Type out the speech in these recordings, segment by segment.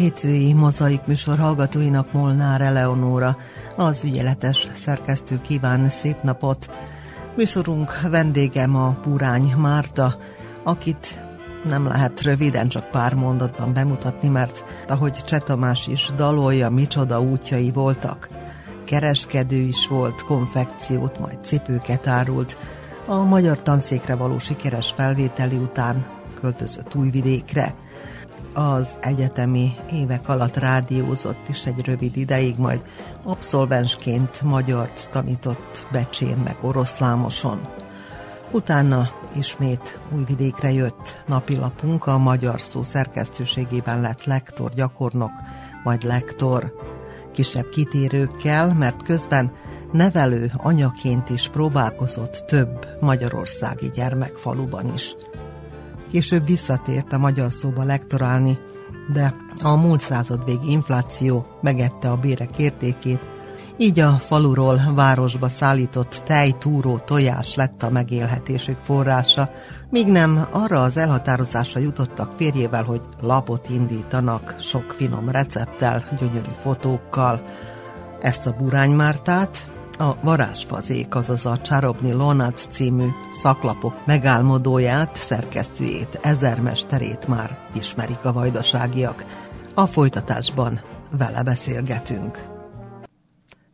hétfői mozaik műsor hallgatóinak Molnár Eleonóra, az ügyeletes szerkesztő kíván szép napot. Műsorunk vendége ma Burány Márta, akit nem lehet röviden, csak pár mondatban bemutatni, mert ahogy Csetamás is dalolja, micsoda útjai voltak. Kereskedő is volt, konfekciót, majd cipőket árult. A magyar tanszékre való sikeres felvételi után költözött újvidékre az egyetemi évek alatt rádiózott is egy rövid ideig, majd abszolvensként magyart tanított Becsén meg Oroszlámoson. Utána ismét újvidékre jött napilapunk, a magyar szó szerkesztőségében lett lektor, gyakornok, majd lektor. Kisebb kitérőkkel, mert közben nevelő anyaként is próbálkozott több magyarországi gyermekfaluban is. Később visszatért a magyar szóba lektorálni, de a múlt század végi infláció megette a bérek értékét, így a faluról városba szállított tej, túró, tojás lett a megélhetésük forrása, míg nem arra az elhatározásra jutottak férjével, hogy lapot indítanak sok finom recepttel, gyönyörű fotókkal. Ezt a buránymártát a Varázsfazék, azaz a Csarobni Lonac című szaklapok megálmodóját, szerkesztőjét, ezermesterét már ismerik a vajdaságiak. A folytatásban vele beszélgetünk.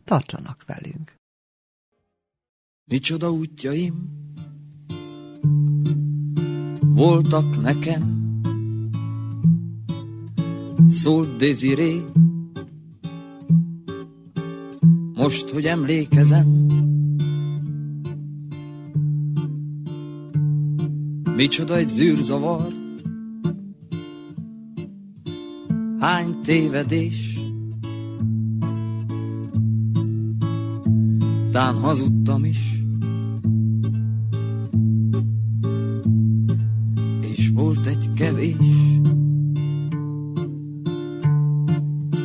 Tartsanak velünk! Micsoda útjaim voltak nekem, szólt Desiree, most, hogy emlékezem. Micsoda egy zűrzavar, hány tévedés, tán hazudtam is, és volt egy kevés,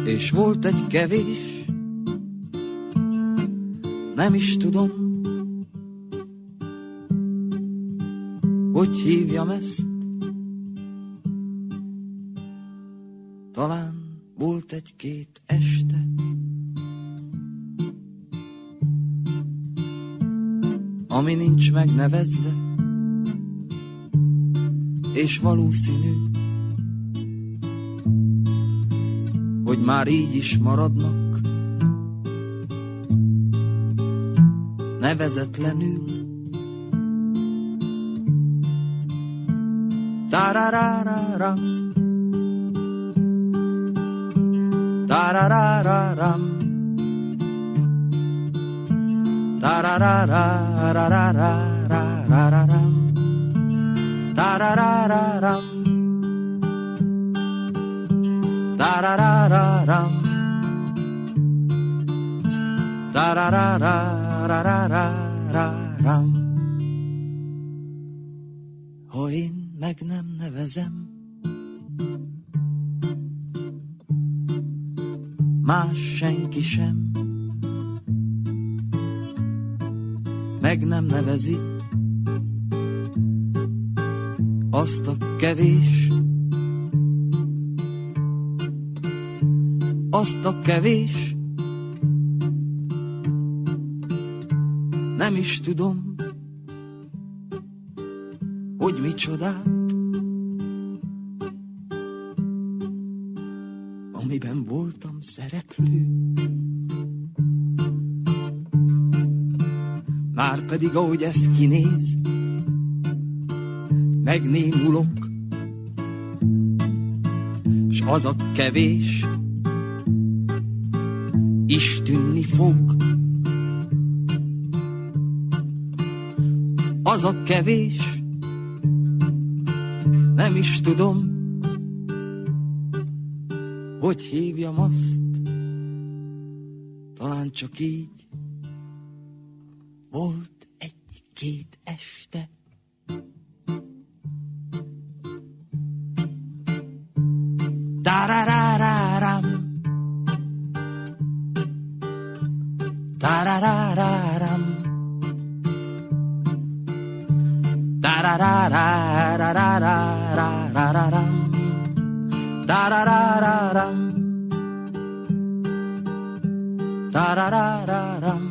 és volt egy kevés, nem is tudom, hogy hívjam ezt. Talán volt egy-két este, ami nincs megnevezve, és valószínű, hogy már így is maradnak. nevezetlenül. Tararararam Tararararam Tarararararam azt a kevés, nem is tudom, hogy micsodát, amiben voltam szereplő. Már pedig ahogy ezt kinéz, megnémulok, s az a kevés is tűnni fog. az a kevés, nem is tudom, hogy hívjam azt, talán csak így volt egy-két este. Tarararam. Tarararam. Tararararararararam. Tararararam. Tararararam.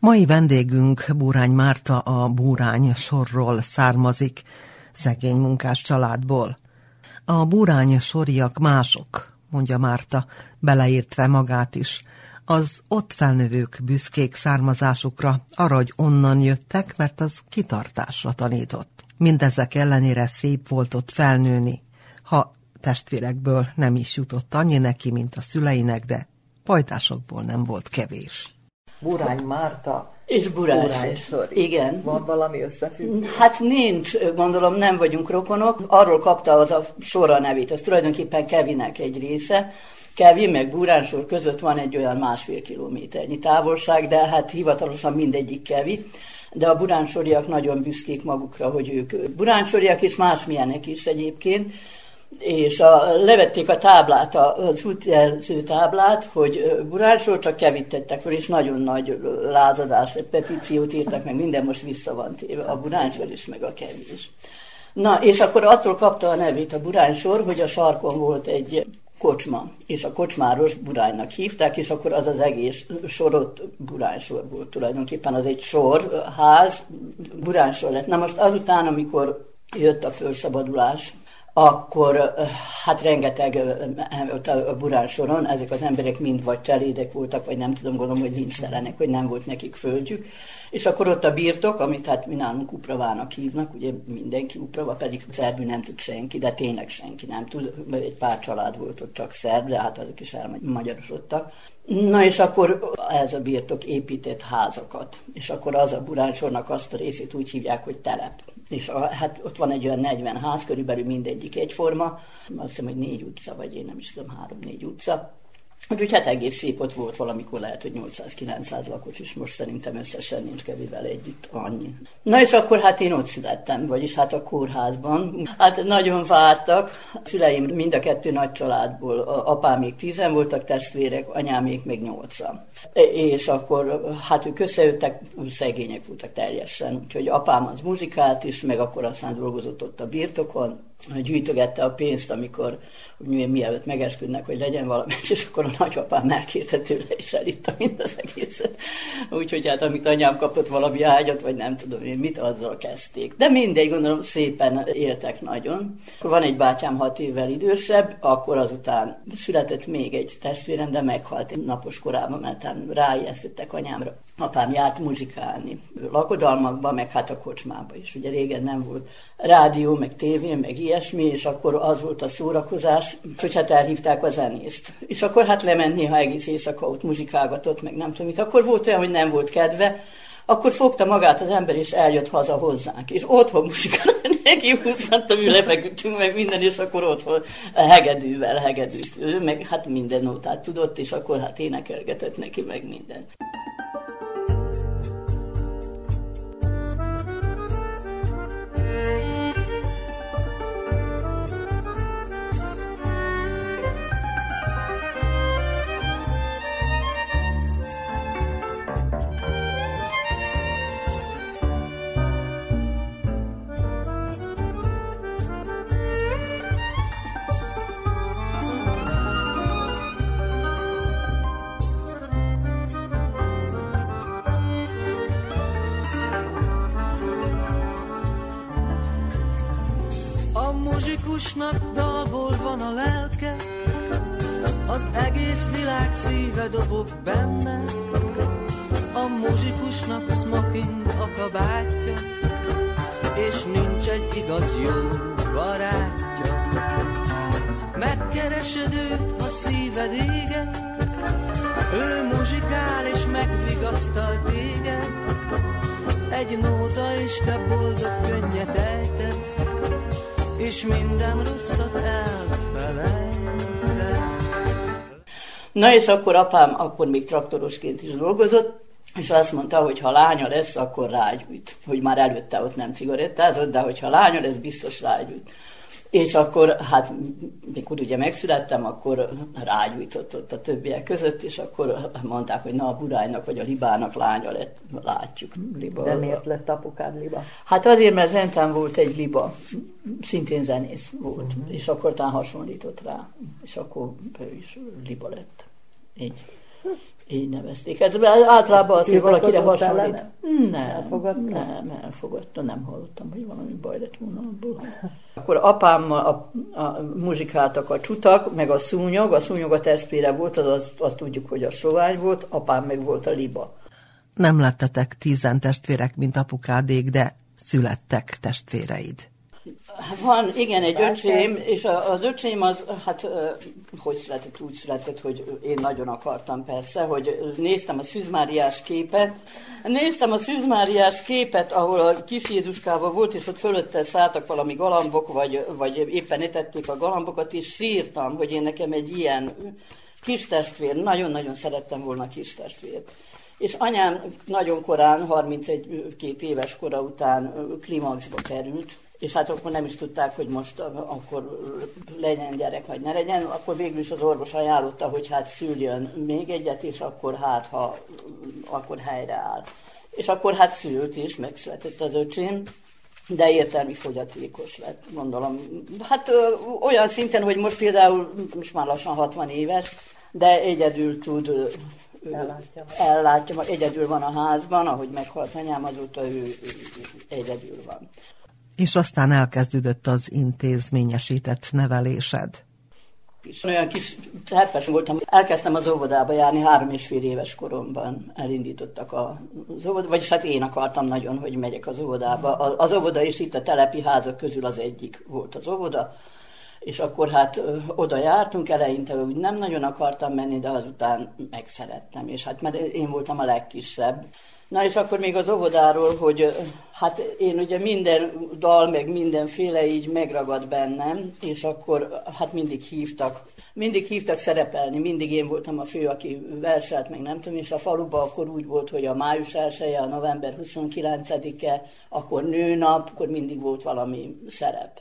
Mai vendégünk Búrány Márta a Búrány sorról származik, szegény munkás családból. A Búrány soriak mások, mondja Márta, beleértve magát is. Az ott felnövők büszkék származásukra, arra, hogy onnan jöttek, mert az kitartásra tanított. Mindezek ellenére szép volt ott felnőni, ha testvérekből nem is jutott annyi neki, mint a szüleinek, de pajtásokból nem volt kevés. Burány Márta És burás. Igen. Van valami összefüggés? Hát nincs, gondolom nem vagyunk rokonok. Arról kapta az a sorra nevét. Ez tulajdonképpen Kevinek egy része. Kevin meg Buránsor között van egy olyan másfél kilométernyi távolság, de hát hivatalosan mindegyik Kevi. De a buránsoriak nagyon büszkék magukra, hogy ők buránsoriak, és másmilyenek is egyébként és a, levették a táblát, az útjelző táblát, hogy Buránsról csak kevittettek fel, és nagyon nagy lázadás, petíciót írtak meg, minden most vissza van téve, a Buránsor is, meg a kevés. Na, és akkor attól kapta a nevét a Buránsor, hogy a sarkon volt egy kocsma, és a kocsmáros Buránynak hívták, és akkor az az egész sorot Buránysor volt tulajdonképpen, az egy sor, ház, Buránsor lett. Na most azután, amikor jött a felszabadulás, akkor hát rengeteg ott a burán soron, ezek az emberek mind vagy cselédek voltak, vagy nem tudom, gondolom, hogy nincs telenek, hogy nem volt nekik földjük. És akkor ott a birtok, amit hát mi nálunk Upravának hívnak, ugye mindenki Uprava, pedig szerbű nem tud senki, de tényleg senki nem tud. Egy pár család volt ott csak szerb, de hát azok is elmagyarosodtak. Na és akkor ez a birtok épített házakat, és akkor az a buránsornak azt a részét úgy hívják, hogy telep és a, hát ott van egy olyan 40 ház, körülbelül mindegyik egyforma, azt hiszem, hogy négy utca, vagy én nem is tudom, három-négy utca, Úgyhogy hát egész szép ott volt valamikor lehet, hogy 800-900 lakos is, most szerintem összesen nincs kevével együtt annyi. Na és akkor hát én ott születtem, vagyis hát a kórházban. Hát nagyon vártak. A szüleim mind a kettő nagy családból, apám még tízen voltak testvérek, anyám még meg nyolcan. És akkor hát ők összejöttek, szegények voltak teljesen. Úgyhogy apám az muzikált is, meg akkor aztán dolgozott ott a birtokon, gyűjtögette a pénzt, amikor mielőtt megesküdnek, hogy legyen valami, és akkor a nagyapám megkérte tőle, és elitta mind az egészet. Úgyhogy hát amit anyám kapott valami ágyat, vagy nem tudom én mit, azzal kezdték. De mindegy, gondolom szépen éltek nagyon. Van egy bátyám hat évvel idősebb, akkor azután született még egy testvérem, de meghalt napos korában, mert ráijesztettek anyámra. Apám járt muzsikálni lakodalmakba, meg hát a kocsmába is. Ugye régen nem volt rádió, meg tévé, meg ilyesmi, és akkor az volt a szórakozás, hogy hát elhívták a zenészt. És akkor hát lement néha egész éjszaka ott muzsikálgatott, meg nem tudom mit. Akkor volt olyan, hogy nem volt kedve, akkor fogta magát az ember, és eljött haza hozzánk. És otthon muzsikál, neki húzhattam, mi lefeküdtünk meg minden, és akkor ott volt hegedűvel, hegedűt. Ő meg hát minden nótát tudott, és akkor hát énekelgetett neki meg minden. Muzsikusnak dalból van a lelke, az egész világ szíve dobog benne, a muzsikusnak smoking a kabátja, és nincs egy igaz jó barátja. Megkeresed őt, ha szíved éget, ő muzsikál és megvigasztal téged, egy nóta, és te boldog könnyet ejtesz, és minden rosszat elfelejtesz. Na és akkor apám akkor még traktorosként is dolgozott, és azt mondta, hogy ha lánya lesz, akkor rágyújt. Hogy már előtte ott nem cigarettázott, de hogyha lánya lesz, biztos rágyújt. És akkor, hát mikor ugye megszülettem, akkor rágyújtott ott a többiek között, és akkor mondták, hogy na a Buránynak vagy a Libának lánya lett, látjuk. Liba. De miért lett apukád Liba? Hát azért, mert Zentán volt egy Liba, szintén zenész volt, uh-huh. és akkor talán hasonlított rá, és akkor ő is Liba lett. Így így nevezték. Ez általában az, hogy valakire hasonlít. Nem, elfogadta? nem, elfogadta, nem hallottam, hogy valami baj lett volna abból. Akkor apámmal a, a, muzsikáltak a csutak, meg a szúnyog, a szúnyog a testvére volt, az, az, azt tudjuk, hogy a sovány volt, apám meg volt a liba. Nem lettetek tízen testvérek, mint apukádék, de születtek testvéreid. Van, igen, egy öcsém, és az öcsém az, hát hogy született, úgy született, hogy én nagyon akartam persze, hogy néztem a Szűzmáriás képet, néztem a Szűzmáriás képet, ahol a kis Jézuskával volt, és ott fölötte szálltak valami galambok, vagy, vagy éppen etették a galambokat, és sírtam, hogy én nekem egy ilyen kis testvér, nagyon-nagyon szerettem volna kis testvért. És anyám nagyon korán, 31-2 éves kora után klimaxba került, és hát akkor nem is tudták, hogy most akkor legyen gyerek, vagy ne legyen, akkor végül is az orvos ajánlotta, hogy hát szüljön még egyet, és akkor hát, ha akkor helyreáll. És akkor hát szült is, megszületett az öcsém, de értelmi fogyatékos lett, gondolom. Hát ö, olyan szinten, hogy most például, most már lassan 60 éves, de egyedül tud ellátja, ellátja egyedül van a házban, ahogy meghalt anyám, azóta ő, ő egyedül van és aztán elkezdődött az intézményesített nevelésed. És olyan kis terves voltam, elkezdtem az óvodába járni három és fél éves koromban. Elindítottak az óvoda, vagyis hát én akartam nagyon, hogy megyek az óvodába. Az óvoda is itt a telepi házak közül az egyik volt az óvoda, és akkor hát oda jártunk, eleinte úgy nem nagyon akartam menni, de azután megszerettem, és hát mert én voltam a legkisebb, Na és akkor még az óvodáról, hogy hát én ugye minden dal, meg mindenféle így megragad bennem, és akkor hát mindig hívtak, mindig hívtak szerepelni, mindig én voltam a fő, aki verselt, meg nem tudom, és a faluba akkor úgy volt, hogy a május 1 a november 29-e, akkor nőnap, akkor mindig volt valami szerep.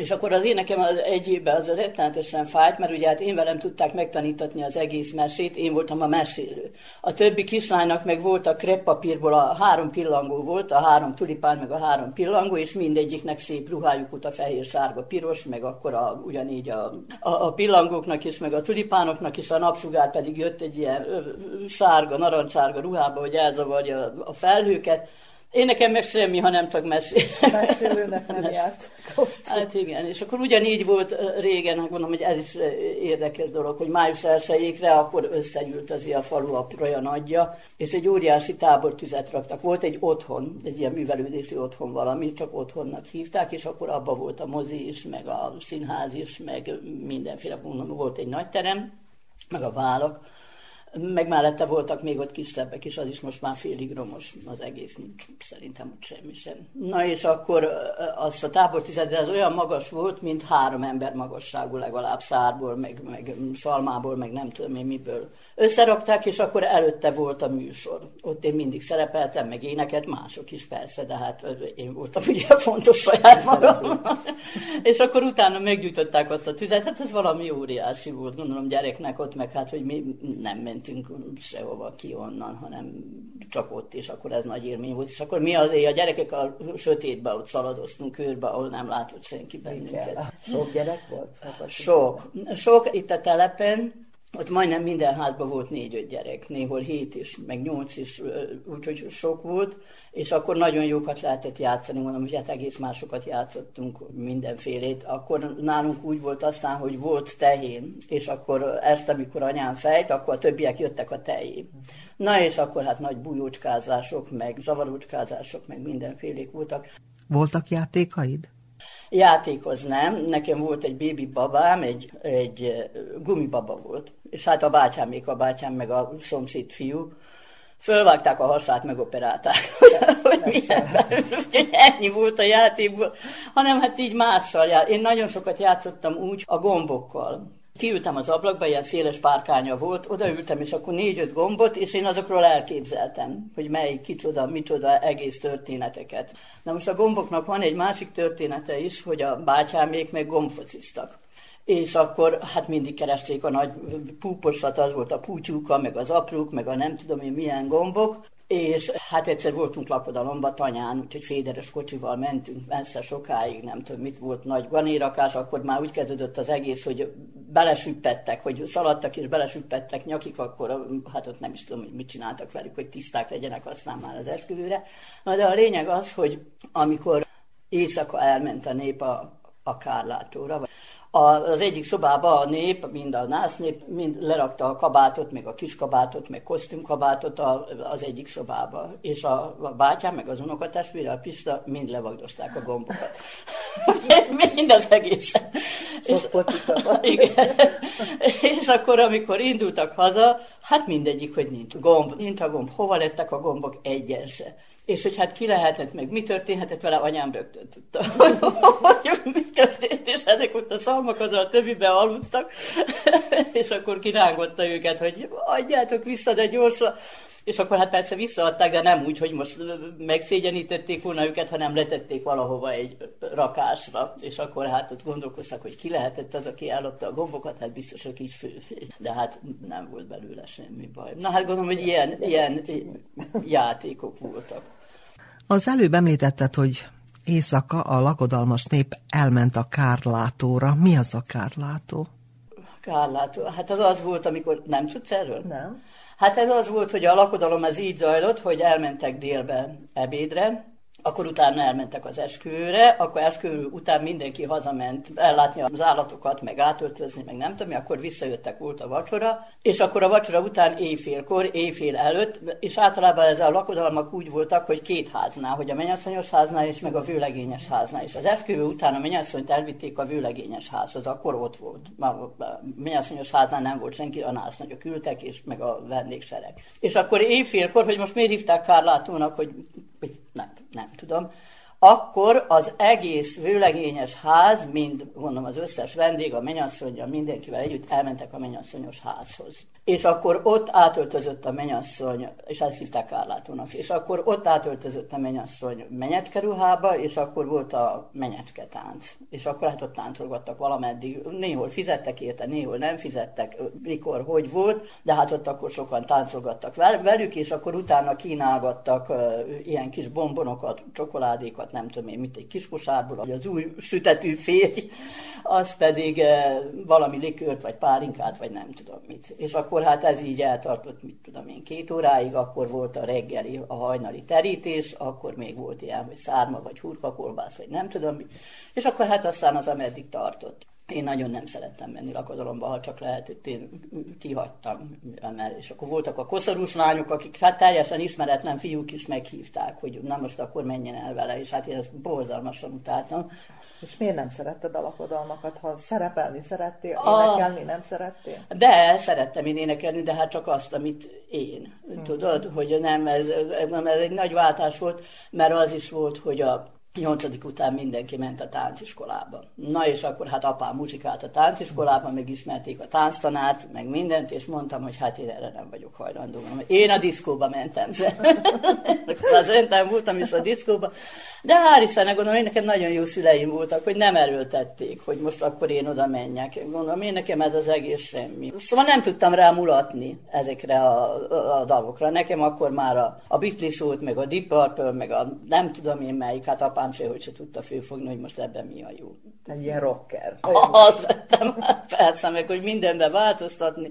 És akkor az én nekem az egy évben az rettenetesen fájt, mert ugye hát én velem tudták megtanítatni az egész mesét, én voltam a mesélő. A többi kislánynak meg volt a kreppapírból, a három pillangó volt, a három tulipán, meg a három pillangó, és mindegyiknek szép ruhájuk volt a fehér, sárga, piros, meg akkor a, ugyanígy a, a, a pillangóknak is, meg a tulipánoknak is, a napsugár pedig jött egy ilyen sárga, narancssárga ruhába, hogy elzavarja a felhőket. Én nekem meg semmi, ha nem csak mesél. Mesélőnek nem járt. Hát igen, és akkor ugyanígy volt régen, gondolom, hogy ez is érdekes dolog, hogy május 1 akkor összegyűlt az a falu a Proja nagyja, és egy óriási tábortüzet raktak. Volt egy otthon, egy ilyen művelődési otthon valami, csak otthonnak hívták, és akkor abba volt a mozi is, meg a színház is, meg mindenféle, mondom, volt egy nagy terem, meg a válak, meg mellette voltak még ott kisebbek is, az is most már félig romos, az egész nincs, szerintem ott semmi sem. Na és akkor az a tábor tized, az olyan magas volt, mint három ember magasságú legalább szárból, meg, meg szalmából, meg nem tudom én miből Összerakták, és akkor előtte volt a műsor. Ott én mindig szerepeltem, meg éneket, mások is persze, de hát én voltam ugye fontos saját magam. és akkor utána meggyújtották azt a tüzet, hát ez valami óriási volt, gondolom gyereknek ott, meg hát, hogy mi nem mentünk sehova ki onnan, hanem csak ott, és akkor ez nagy élmény volt. És akkor mi azért a gyerekek a sötétbe ott szaladoztunk körbe, ahol nem látott senki bennünket. Sok gyerek volt? Sok. Sok itt a telepen, ott majdnem minden házban volt négy-öt gyerek, néhol hét is, meg nyolc is, úgyhogy sok volt, és akkor nagyon jókat lehetett játszani, mondom, hogy hát egész másokat játszottunk, mindenfélét. Akkor nálunk úgy volt aztán, hogy volt tehén, és akkor este, amikor anyám fejt, akkor a többiek jöttek a tejé. Na és akkor hát nagy bujócskázások, meg zavarócskázások, meg mindenfélék voltak. Voltak játékaid? Játékoz nem. Nekem volt egy bébi babám, egy, egy gumibaba volt. És hát a bátyám, még a bátyám, meg a szomszéd fiú, Fölvágták a hasát, megoperálták, hogy milyen. Úgyhogy ennyi volt a játékból, hanem hát így mással jár. Én nagyon sokat játszottam úgy a gombokkal. Kiültem az ablakba, ilyen széles párkánya volt, odaültem, és akkor négy-öt gombot, és én azokról elképzeltem, hogy melyik, kicsoda, micsoda egész történeteket. Na most a gomboknak van egy másik története is, hogy a bátyámék meg gombfociztak és akkor hát mindig keresték a nagy púposat, az volt a pútyúka, meg az aprók, meg a nem tudom én milyen gombok, és hát egyszer voltunk lakodalomba tanyán, úgyhogy féderes kocsival mentünk messze sokáig, nem tudom mit volt, nagy ganérakás, akkor már úgy kezdődött az egész, hogy belesüppettek, hogy szaladtak és belesüppettek nyakik, akkor hát ott nem is tudom, hogy mit csináltak velük, hogy tiszták legyenek aztán már az esküvőre. Na de a lényeg az, hogy amikor éjszaka elment a nép a, a kárlátóra, az egyik szobába a nép, mind a nász nép, mind lerakta a kabátot, meg a kis kabátot, meg kosztümkabátot az egyik szobába. És a, a bátyám, meg az unokatestvére, a Pista mind levagdosták a gombokat. mind az egészen. És, igen. és akkor, amikor indultak haza, hát mindegyik, hogy nincs gomb, nincs a gomb. Hova lettek a gombok? Egyen se. És hogy hát ki lehetett, meg mi történhetett vele, anyám rögtön tudta, hogy mi történt, és ezek ott a szalmak az a többibe aludtak, és akkor kirángotta őket, hogy adjátok vissza, de gyorsan. És akkor hát persze visszaadták, de nem úgy, hogy most megszégyenítették volna őket, hanem letették valahova egy rakásra, és akkor hát ott gondolkoztak, hogy ki lehetett az, aki ellopta a gombokat, hát biztos, hogy így főfé. De hát nem volt belőle semmi baj. Na hát gondolom, hogy ilyen, ilyen játékok voltak. Az előbb említetted, hogy éjszaka a lakodalmas nép elment a kárlátóra. Mi az a kárlátó? Kárlátó. Hát az az volt, amikor... Nem tudsz erről? Nem. Hát ez az volt, hogy a lakodalom ez így zajlott, hogy elmentek délbe ebédre, akkor utána elmentek az esküvőre, akkor esküvő után mindenki hazament ellátni az állatokat, meg átöltözni, meg nem tudom, akkor visszajöttek, volt a vacsora, és akkor a vacsora után éjfélkor, éjfél előtt, és általában ez a lakodalmak úgy voltak, hogy két háznál, hogy a mennyasszonyos háznál és meg a vőlegényes háznál. És az esküvő után a mennyasszonyt elvitték a vőlegényes házhoz, akkor ott volt. A mennyasszonyos háznál nem volt senki, a nász nagyok ültek, és meg a vendégsereg. És akkor éjfélkor, hogy most miért hívták Kárlátónak, hogy, hogy nem, nem tudom, akkor az egész vőlegényes ház, mind mondom az összes vendég, a mennyasszonyja, mindenkivel együtt elmentek a mennyasszonyos házhoz és akkor ott átöltözött a menyasszony, és ezt hívták Kárlátónak, és akkor ott átöltözött a menyasszony menyecske és akkor volt a menyecske tánc. És akkor hát ott táncolgattak valameddig, néhol fizettek érte, néhol nem fizettek, mikor, hogy volt, de hát ott akkor sokan táncolgattak velük, és akkor utána kínálgattak ilyen kis bombonokat, csokoládékat, nem tudom én, mit egy kis kosárból, vagy az új sütetű férj, az pedig uh, valami likőrt, vagy pálinkát, vagy nem tudom mit. És akkor hát ez így eltartott, mit tudom én, két óráig, akkor volt a reggeli, a hajnali terítés, akkor még volt ilyen, hogy szárma, vagy hurkakolbász, vagy nem tudom mi. És akkor hát aztán az, ameddig tartott. Én nagyon nem szerettem menni lakodalomba, ha csak lehetett, én kihagytam. Mert, és akkor voltak a koszorús lányok, akik hát teljesen ismeretlen fiúk is meghívták, hogy na most akkor menjen el vele, és hát én ezt borzalmasan utáltam. És miért nem szeretted a lakodalmakat? Ha szerepelni szerettél, énekelni nem szerettél? De, szerettem én énekelni, de hát csak azt, amit én. Hmm. Tudod, hogy nem, ez, ez egy nagy váltás volt, mert az is volt, hogy a nyolcadik után mindenki ment a tánciskolába. Na és akkor hát apám muzsikált a tánciskolában, megismerték a tánctanát, meg mindent, és mondtam, hogy hát én erre nem vagyok hajlandó. Én a diszkóba mentem. az öntem voltam is a diszkóba. De hál' Istennek gondolom, én nekem nagyon jó szüleim voltak, hogy nem erőltették, hogy most akkor én oda menjek. Gondolom, én nekem ez az egész semmi. Szóval nem tudtam rá mulatni ezekre a, a dalokra. Nekem akkor már a, a Beatles volt, meg a Deep Purple, meg a nem tudom én melyik, hát apám se, hogy se tudta főfogni, hogy most ebben mi a jó. Egy ilyen rocker. Az lettem, persze, meg hogy mindenben változtatni.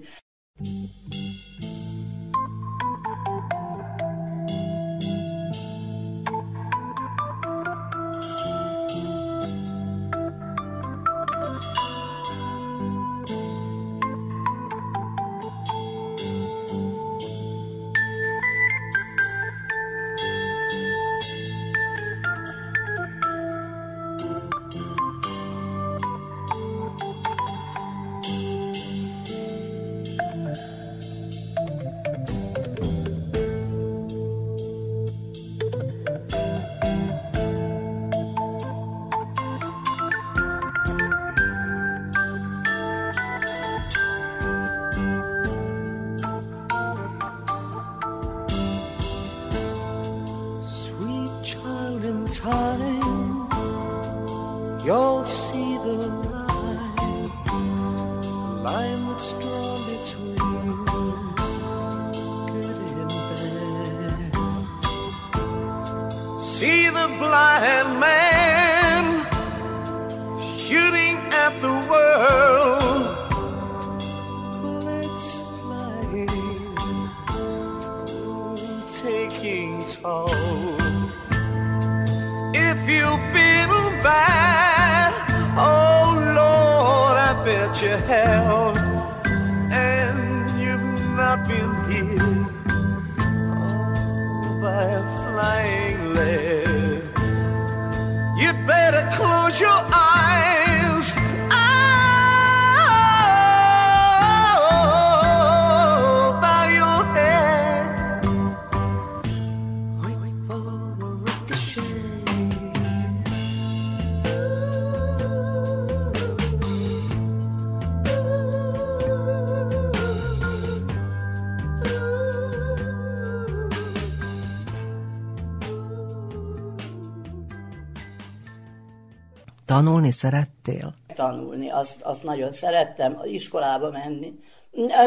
Tanulni szerettél? tanulni, azt, azt nagyon szerettem, iskolába menni.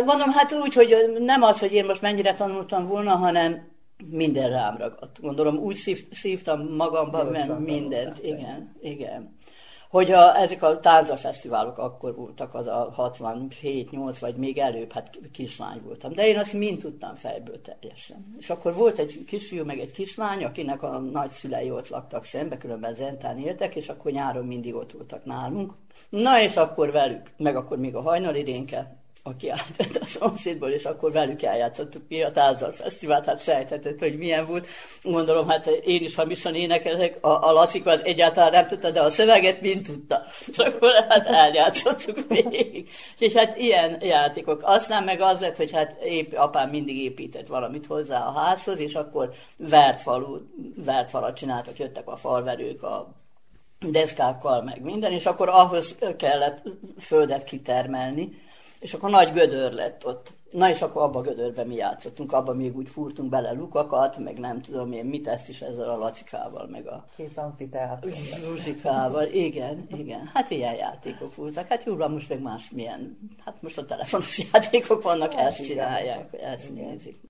Mondom, hát úgy, hogy nem az, hogy én most mennyire tanultam volna, hanem minden rám ragadt. Gondolom, úgy szív, szívtam mert mindent. Igen, igen. Hogyha ezek a táncafesztiválok akkor voltak, az a 67-8, vagy még előbb, hát kislány voltam. De én azt mind tudtam fejből teljesen. És akkor volt egy kisfiú, meg egy kislány, akinek a nagyszülei ott laktak szembe, különben Zentán éltek, és akkor nyáron mindig ott voltak nálunk. Na és akkor velük, meg akkor még a hajnali rénke, aki átment a szomszédból, és akkor velük eljátszottuk mi a Tázzal Fesztivált, hát sejthetett, hogy milyen volt. Gondolom, hát én is hamisan énekelek, a, a Lacika az egyáltalán nem tudta, de a szöveget mind tudta. És akkor hát eljátszottuk még. És hát ilyen játékok. Aztán meg az lett, hogy hát épp, apám mindig épített valamit hozzá a házhoz, és akkor vert, falu, vert falat csináltak, jöttek a falverők, a deszkákkal, meg minden, és akkor ahhoz kellett földet kitermelni, és akkor nagy gödör lett ott. Na és akkor abba a gödörbe mi játszottunk, abba még úgy fúrtunk bele lukakat, meg nem tudom én mit, ezt is ezzel a lacikával, meg a Kész. Zsuzsikával, igen, igen. Hát ilyen játékok voltak. Hát jóra most meg más milyen, hát most a telefonos játékok vannak, Hát ezt igen. csinálják, ezt Igen. nézik.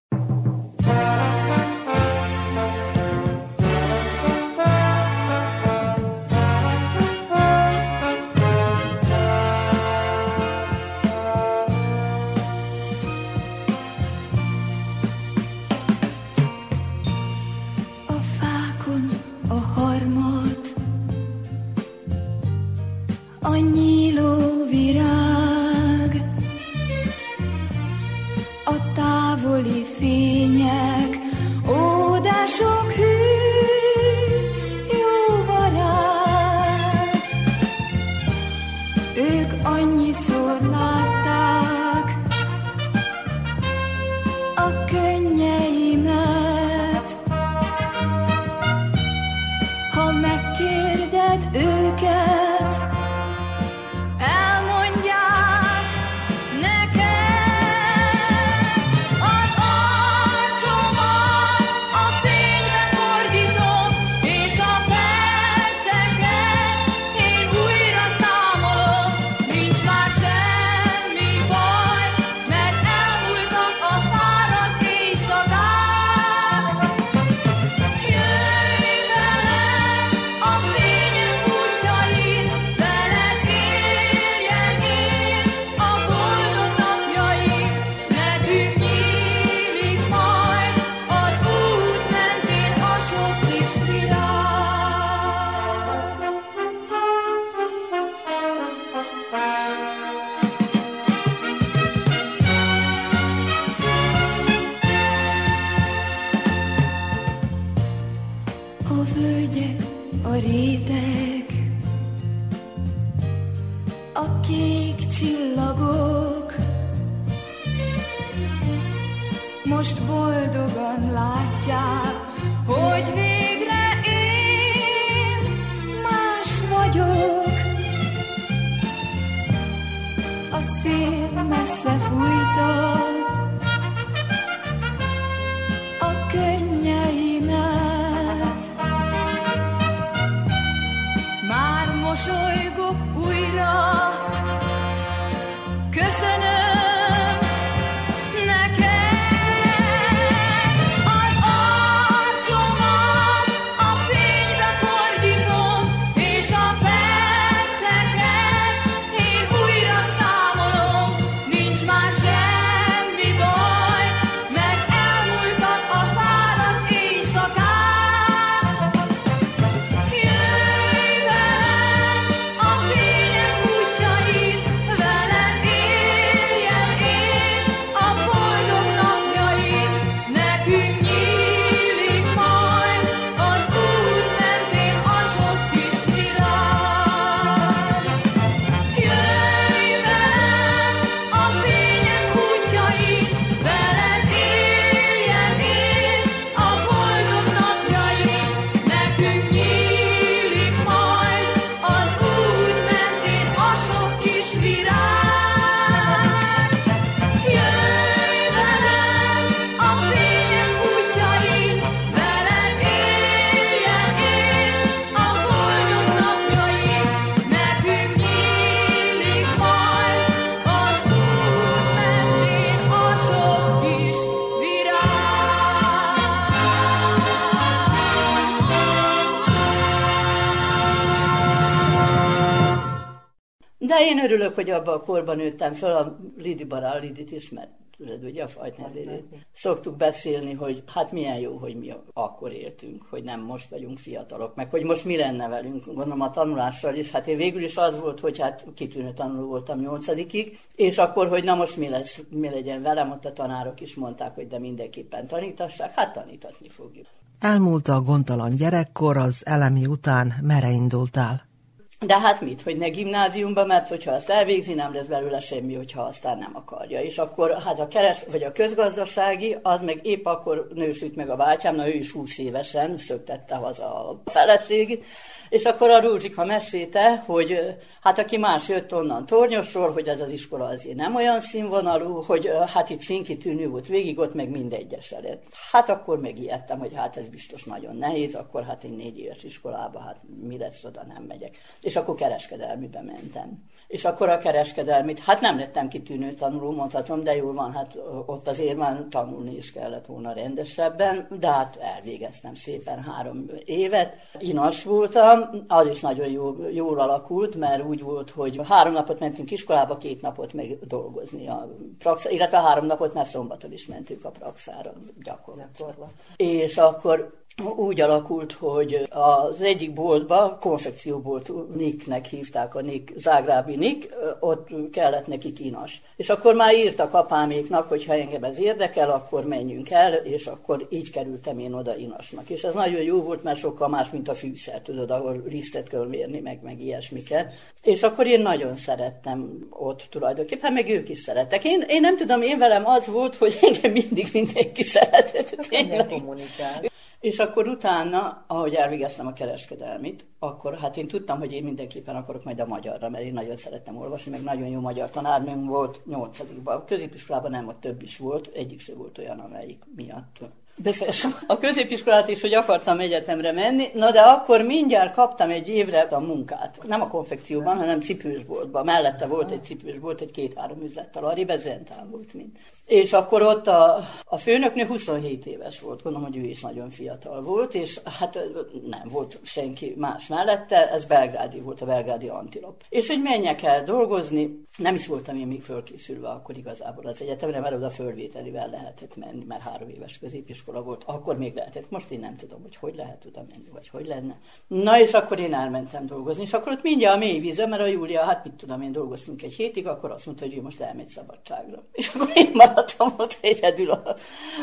Hogy abban a korban nőttem fel, a Lidi Bará, Lidit ismert tudod, ugye a fajt nevét. Szoktuk beszélni, hogy hát milyen jó, hogy mi akkor éltünk, hogy nem most vagyunk fiatalok, meg hogy most mi lenne velünk, gondolom a tanulással is. Hát én végül is az volt, hogy hát kitűnő tanuló voltam nyolcadikig, és akkor, hogy na most mi, lesz, mi legyen velem, ott a tanárok is mondták, hogy de mindenképpen tanítassák, hát tanítatni fogjuk. Elmúlt a gondtalan gyerekkor, az elemi után mere indultál? De hát mit, hogy ne gimnáziumba, mert hogyha azt elvégzi, nem lesz belőle semmi, hogyha aztán nem akarja. És akkor hát a keres, vagy a közgazdasági, az meg épp akkor nősült meg a bátyám, na ő is 20 évesen szöktette haza a feleségét, és akkor a Rúzsika mesélte, hogy hát aki más jött onnan Tornyosról, hogy ez az iskola azért nem olyan színvonalú, hogy hát itt színkitűnő volt végig, ott meg mindegyes lett. Hát akkor megijedtem, hogy hát ez biztos nagyon nehéz, akkor hát én négy éves iskolába, hát mi lesz oda, nem megyek. És akkor kereskedelmibe mentem. És akkor a kereskedelmit, hát nem lettem kitűnő tanuló, mondhatom, de jól van, hát ott azért már tanulni is kellett volna rendesebben, de hát elvégeztem szépen három évet. Inas voltam, az is nagyon jól, jól alakult, mert úgy volt, hogy három napot mentünk iskolába, két napot meg dolgozni a praxa, illetve három napot, mert szombaton is mentünk a praxára gyakorlat. És akkor úgy alakult, hogy az egyik boltba, konfekcióbolt Nicknek hívták a Nick, Zágrábi Nick, ott kellett neki kínas. És akkor már írtak apáméknak, hogy ha engem ez érdekel, akkor menjünk el, és akkor így kerültem én oda inasnak. És ez nagyon jó volt, mert sokkal más, mint a fűszer, tudod, ahol lisztet kell mérni, meg, meg ilyesmiket. És akkor én nagyon szerettem ott tulajdonképpen, meg ők is szerettek. Én, én nem tudom, én velem az volt, hogy engem mindig mindenki szeretett. Tényleg. És akkor utána, ahogy elvégeztem a kereskedelmit, akkor hát én tudtam, hogy én mindenképpen akarok majd a magyarra, mert én nagyon szerettem olvasni, meg nagyon jó magyar tanárnőm volt nyolcadikban. A középiskolában nem, ott több is volt, egyik se volt olyan, amelyik miatt befejeztem a középiskolát is, hogy akartam egyetemre menni, na de akkor mindjárt kaptam egy évre a munkát. Nem a konfekcióban, hanem cipősboltban. Mellette volt egy cipősbolt, egy két-három üzlettel, a Ribezentán volt mind. És akkor ott a, a főnöknő 27 éves volt, gondolom, hogy ő is nagyon fiatal volt, és hát nem volt senki más mellette, ez belgrádi volt, a belgrádi antilop. És hogy menjek el dolgozni, nem is voltam én még fölkészülve akkor igazából az egyetemre, mert oda fölvételivel lehetett menni, mert három éves középiskola volt, akkor még lehetett. Most én nem tudom, hogy hogy lehet oda menni, vagy hogy lenne. Na és akkor én elmentem dolgozni, és akkor ott mindjárt a mély vízem, mert a Júlia, hát mit tudom, én dolgoztunk egy hétig, akkor azt mondta, hogy ő most elmegy szabadságra. És akkor én maradtam ott egyedül a,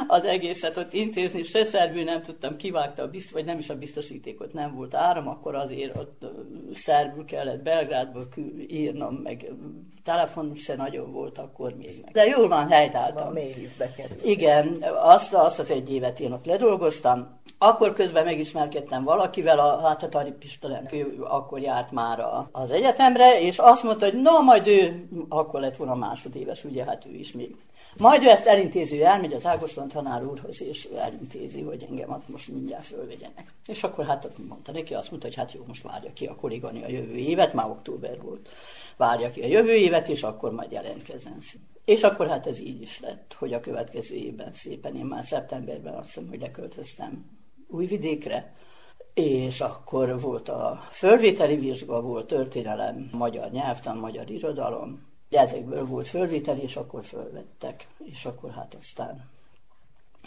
az egészet ott intézni, se szerbű nem tudtam, kivágta a bizt, vagy nem is a biztosítékot, nem volt áram, akkor azért ott szerbül kellett Belgrádból írnom, meg telefon se nagyon volt akkor még meg. De jól van, helytáltam. A mély vízbe kerül. Igen, azt, azt az egy évet én ott ledolgoztam. Akkor közben megismerkedtem valakivel, a, hát a Tari Pistelen, ő akkor járt már az egyetemre, és azt mondta, hogy na majd ő, akkor lett volna másodéves, ugye, hát ő is még majd ő ezt elintézi, elmegy az Ágoston tanár úrhoz, és elintézi, hogy engem most mindjárt fölvegyenek. És akkor hát mondta neki, azt mondta, hogy hát jó, most várja ki a kollégani a jövő évet, már október volt. Várja ki a jövő évet, és akkor majd jelentkezzen. És akkor hát ez így is lett, hogy a következő évben szépen, én már szeptemberben azt hiszem, hogy leköltöztem Újvidékre, és akkor volt a fölvételi vizsga, volt történelem, magyar nyelvtan, magyar irodalom, ezekből volt fölvétel, és akkor fölvettek, és akkor hát aztán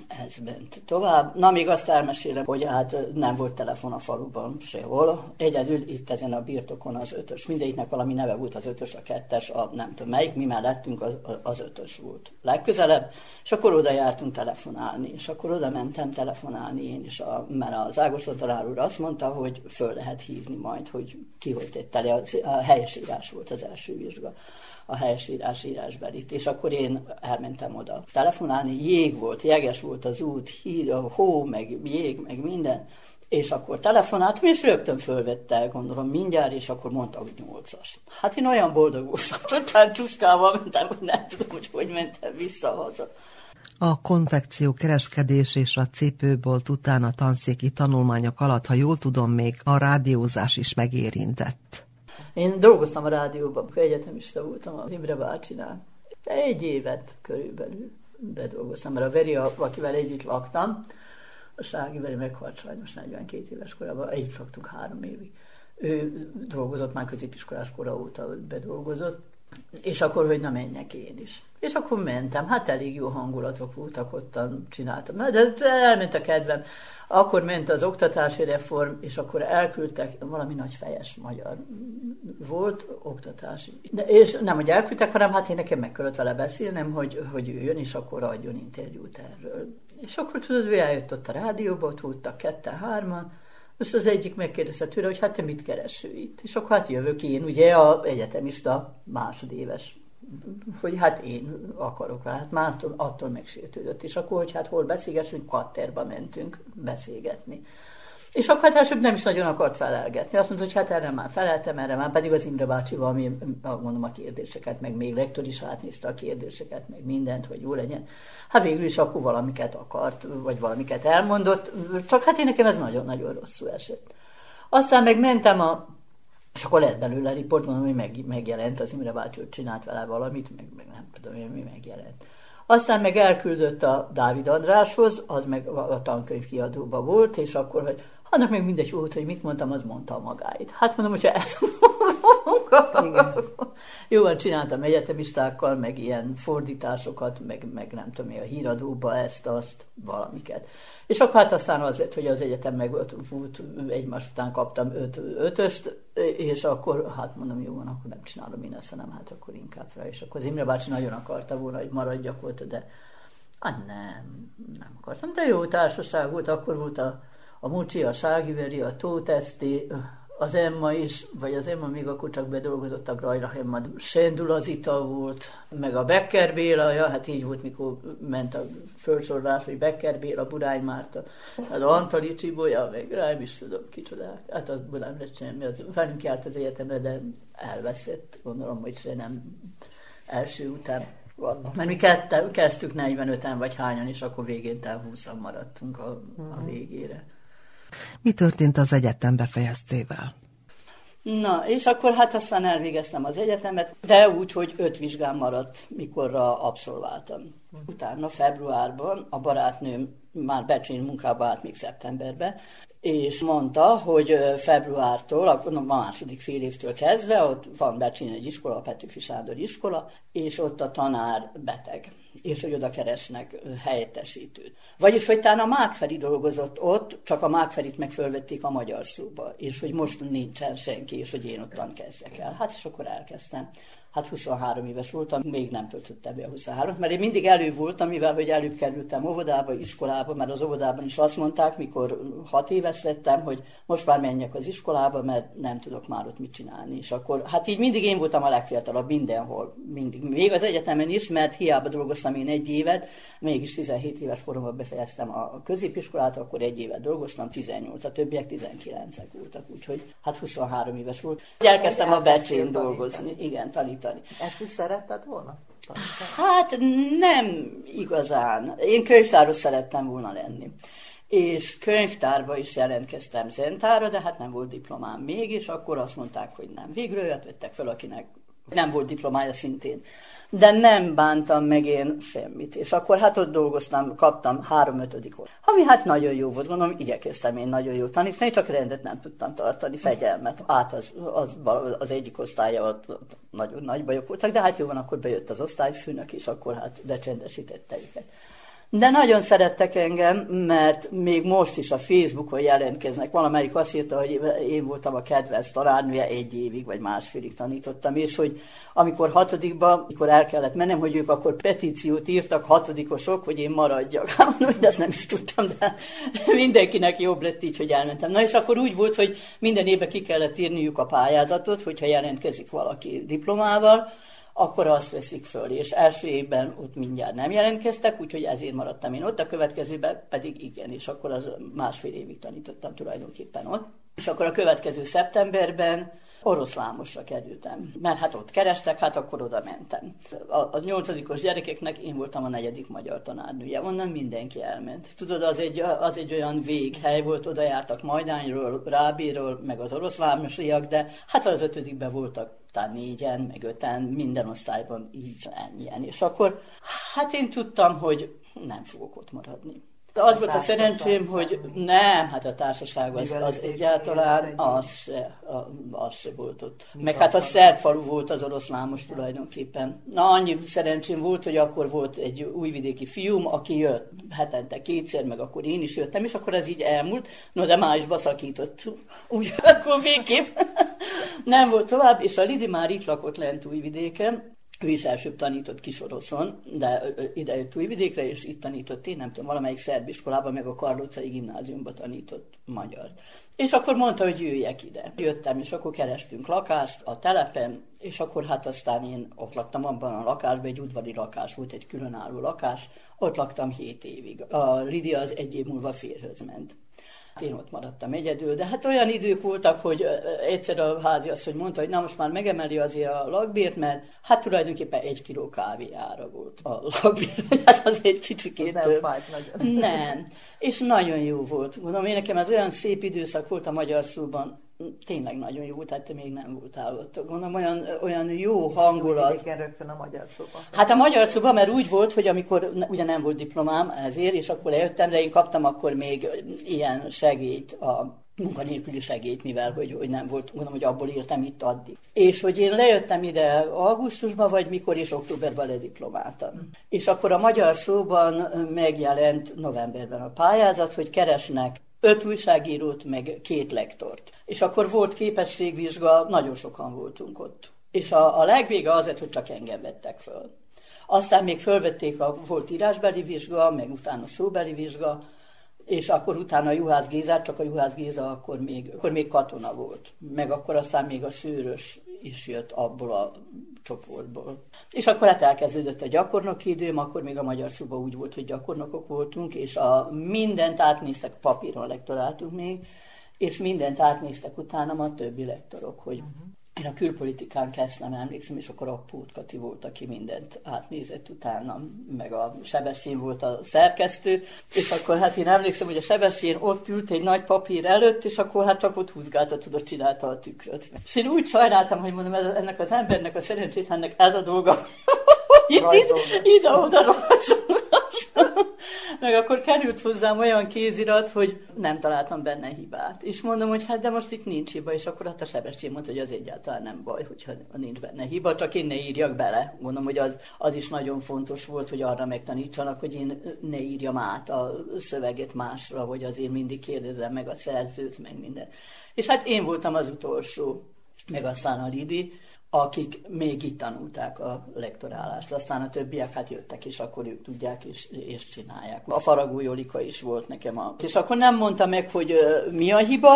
ez ment tovább. Na, még azt elmesélem, hogy hát nem volt telefon a faluban sehol. Egyedül itt ezen a birtokon az ötös. Mindegyiknek valami neve volt az ötös, a kettes, a nem tudom melyik, mi mellettünk az, az ötös volt legközelebb, és akkor oda jártunk telefonálni, és akkor oda mentem telefonálni én is, a, mert az Ágos tanár úr azt mondta, hogy föl lehet hívni majd, hogy ki hogy tette a, a helyesírás volt az első vizsga a helyesírás írásbelit, és akkor én elmentem oda. Telefonálni jég volt, jeges volt az út, híd, a hó, meg jég, meg minden, és akkor telefonáltam, és rögtön fölvette, gondolom mindjárt, és akkor mondta, hogy nyolcas. Hát én olyan boldog voltam, totál csuszkával mentem, hogy nem tudom, hogy hogy mentem vissza haza. A konfekció kereskedés és a cipőbolt után a tanszéki tanulmányok alatt, ha jól tudom, még a rádiózás is megérintett. Én dolgoztam a rádióban, amikor egyetemista voltam az Imre bácsinál. Egy évet körülbelül bedolgoztam, mert a Veri, akivel együtt laktam, a Sági Veri meghalt sajnos 42 éves korában, együtt laktunk három évig. ő dolgozott már középiskolás kora óta bedolgozott, és akkor, hogy na menjek én is. És akkor mentem, hát elég jó hangulatok voltak, ottan csináltam. De elment a kedvem. Akkor ment az oktatási reform, és akkor elküldtek, valami nagy fejes magyar volt, oktatási. De, és nem, hogy elküldtek, hanem hát én nekem meg kellett vele beszélnem, hogy, hogy ő jön, és akkor adjon interjút erről. És akkor tudod, ő eljött ott a rádióba, ott voltak ketten-hárman, és az egyik megkérdezte tőle, hogy hát te mit kereső itt? És akkor hát jövök én, ugye, a egyetemista másodéves hogy hát én akarok vele, hát már attól, attól megsértődött. És akkor, hogy hát hol beszélgessünk, katterba mentünk beszélgetni. És akkor hát nem is nagyon akart felelgetni. Azt mondta, hogy hát erre már feleltem, erre már pedig az Imre bácsi valami, mondom a kérdéseket, meg még rektor is átnézte a kérdéseket, meg mindent, hogy jó legyen. Hát végül is akkor valamiket akart, vagy valamiket elmondott, csak hát én nekem ez nagyon-nagyon rosszul esett. Aztán meg mentem a és akkor lett belőle riport, mondom, hogy meg, megjelent, az Imre bácsi, hogy csinált vele valamit, meg, meg nem tudom én, mi megjelent. Aztán meg elküldött a Dávid Andráshoz, az meg a tankönyv kiadóba volt, és akkor, hogy annak még mindegy volt, hogy mit mondtam, az mondta a magáit. Hát mondom, hogyha ez Jó, van, csináltam egyetemistákkal, meg ilyen fordításokat, meg, meg nem tudom, a híradóba ezt, azt, valamiket. És akkor hát aztán az lett, hogy az egyetem meg volt, egymás után kaptam öt, ötöst, és akkor hát mondom, jó van, akkor nem csinálom én ezt, hanem hát akkor inkább fel. És akkor az Imre bácsi nagyon akarta volna, hogy maradjak ott, de hát nem, nem akartam. De jó társaság volt, akkor volt a, a Mucsi, a Ságiveri, a Tóteszti, az Emma is, vagy az Emma még akkor csak bedolgozott a Grajra Emma, Sendul az ital volt, meg a Becker Béla, ja, hát így volt, mikor ment a felsorolás, hogy Becker Béla, Burány Márta, hát Antali Csibolya, meg rám is tudom, kicsodák. Hát az nem lett semmi, az velünk járt az egyetemre, de elveszett, gondolom, hogy se nem első után vannak. Mert mi kezdtük 45-en vagy hányan, és akkor végén 20 maradtunk a, a végére. Mi történt az egyetem befejeztével? Na, és akkor hát aztán elvégeztem az egyetemet, de úgy, hogy öt vizsgám maradt, mikorra abszolváltam. Utána februárban a barátnőm már becsén munkába állt még szeptemberben, és mondta, hogy februártól, a második fél évtől kezdve, ott van Becsén egy iskola, a Petőfi Sándor iskola, és ott a tanár beteg és hogy oda keresnek helyettesítőt. Vagyis, hogy talán a Mákferi dolgozott ott, csak a Mákferit meg fölvették a magyar szóba, és hogy most nincsen senki, és hogy én ottan kezdjek el. Hát és akkor elkezdtem hát 23 éves voltam, még nem töltöttem be a 23 mert én mindig elő voltam, mivel hogy előbb kerültem óvodába, iskolába, mert az óvodában is azt mondták, mikor 6 éves lettem, hogy most már menjek az iskolába, mert nem tudok már ott mit csinálni. És akkor, hát így mindig én voltam a legfiatalabb mindenhol, mindig. Még az egyetemen is, mert hiába dolgoztam én egy évet, mégis 17 éves koromban befejeztem a középiskolát, akkor egy évet dolgoztam, 18, a többiek 19-ek voltak, úgyhogy hát 23 éves volt. Elkezdtem a becsén dolgozni, igen, tanítani tanítani. Ezt is szeretted volna? Tanítani? Hát nem igazán. Én könyvtáros szerettem volna lenni. És könyvtárba is jelentkeztem zentára, de hát nem volt diplomám még, és akkor azt mondták, hogy nem. Végül olyat vettek fel, akinek nem volt diplomája szintén de nem bántam meg én semmit. És akkor hát ott dolgoztam, kaptam három ötödik volt. Ami hát nagyon jó volt, mondom, igyekeztem én nagyon jó tanítani, csak rendet nem tudtam tartani, fegyelmet. Át az, az, az egyik osztálya ott, ott nagyon nagy bajok voltak, de hát jó van, akkor bejött az osztályfőnök, és akkor hát becsendesítette őket. De nagyon szerettek engem, mert még most is a Facebookon jelentkeznek. Valamelyik azt írta, hogy én voltam a kedvenc tanárnője, egy évig vagy másfélig tanítottam, és hogy amikor hatodikba, amikor el kellett mennem, hogy ők akkor petíciót írtak hatodikosok, hogy én maradjak. Hát mondom, hogy ezt nem is tudtam, de mindenkinek jobb lett így, hogy elmentem. Na és akkor úgy volt, hogy minden évben ki kellett írniuk a pályázatot, hogyha jelentkezik valaki diplomával, akkor azt veszik föl, és első évben ott mindjárt nem jelentkeztek, úgyhogy ezért maradtam én ott, a következőben pedig igen, és akkor az másfél évig tanítottam tulajdonképpen ott. És akkor a következő szeptemberben oroszlámosra kerültem, mert hát ott kerestek, hát akkor oda mentem. A, a nyolcadikos gyerekeknek én voltam a negyedik magyar tanárnője, onnan mindenki elment. Tudod, az egy, az egy olyan véghely volt, oda jártak Majdányról, Rábéről, meg az oroszlámosiak, de hát az ötödikben voltak talán négyen, meg öten, minden osztályban így ennyien. És akkor hát én tudtam, hogy nem fogok ott maradni. Az volt a szerencsém, hogy nem, hát a társaság az, az egyáltalán az se, a, az se volt ott. Meg hát a szerb falu volt az oroszlámos tulajdonképpen. Na, annyi szerencsém volt, hogy akkor volt egy újvidéki fiúm, aki jött hetente kétszer, meg akkor én is jöttem, és akkor ez így elmúlt. No, de már is baszakított. Úgy akkor végképp nem volt tovább, és a Lidi már itt lakott lent újvidéken, ő is elsőbb tanított Kisoroszon, de ide jött Újvidékre, és itt tanított én, nem tudom, valamelyik szerb iskolában, meg a Karlócai gimnáziumban tanított magyar. És akkor mondta, hogy jöjjek ide. Jöttem, és akkor kerestünk lakást a telepen, és akkor hát aztán én ott laktam abban a lakásban, egy udvari lakás volt, egy különálló lakás, ott laktam hét évig. A Lidia az egy év múlva férhöz ment. Én ott maradtam egyedül, de hát olyan idők voltak, hogy egyszer a házi azt, hogy mondta, hogy na most már megemeli azért a lakbért, mert hát tulajdonképpen egy kiló kávéjára volt a lakbért, hát az egy kicsikét nem fájt nagyon. Nem, és nagyon jó volt. Mondom, én nekem ez olyan szép időszak volt a magyar szóban, tényleg nagyon jó, tehát te még nem voltál ott. Gondolom, olyan, olyan jó hangulat. Vidéken rögtön a magyar szóba. Hát a magyar szóban, mert úgy volt, hogy amikor ugye nem volt diplomám ezért, és akkor lejöttem, de én kaptam akkor még ilyen segélyt, a munkanélküli segélyt, mivel hogy, hogy nem volt, mondom, hogy abból értem itt addig. És hogy én lejöttem ide augusztusban, vagy mikor, és októberben lediplomáltam. És akkor a magyar szóban megjelent novemberben a pályázat, hogy keresnek öt újságírót, meg két lektort. És akkor volt képességvizsga, nagyon sokan voltunk ott. És a, a legvége az lett, hogy csak engem vettek föl. Aztán még fölvették, a, volt írásbeli vizsga, meg utána szóbeli vizsga, és akkor utána Juhász Gézát, csak a Juhász Géza akkor még, akkor még katona volt. Meg akkor aztán még a szőrös is jött abból a csoportból. És akkor hát elkezdődött a gyakornoki időm, akkor még a magyar szoba úgy volt, hogy gyakornokok voltunk, és a mindent átnéztek, papíron lektoráltunk még, és mindent átnéztek utána a többi lektorok, hogy én a külpolitikán kezdtem, emlékszem, és akkor a Pút Kati volt, aki mindent átnézett utána, meg a Sebestyén volt a szerkesztő, és akkor hát én emlékszem, hogy a Sebestyén ott ült egy nagy papír előtt, és akkor hát csak ott húzgálta, tudod, csinálta a tükröt. És én úgy sajnáltam, hogy mondom, ennek az embernek a szerencsétlennek ez a dolga, ide-oda rajzolgat. Meg akkor került hozzám olyan kézirat, hogy nem találtam benne hibát. És mondom, hogy hát de most itt nincs hiba, és akkor hát a Sebestyén mondta, hogy az egyáltalán nem baj, hogyha nincs benne hiba, csak én ne írjak bele. Mondom, hogy az, az is nagyon fontos volt, hogy arra megtanítsanak, hogy én ne írjam át a szöveget másra, hogy azért mindig kérdezzem meg a szerzőt, meg minden. És hát én voltam az utolsó, meg aztán a Lidi, akik még itt tanulták a lektorálást. Aztán a többiek hát jöttek, és akkor ők tudják, és, és csinálják. A Faragó Jolika is volt nekem. A... És akkor nem mondta meg, hogy ö, mi a hiba,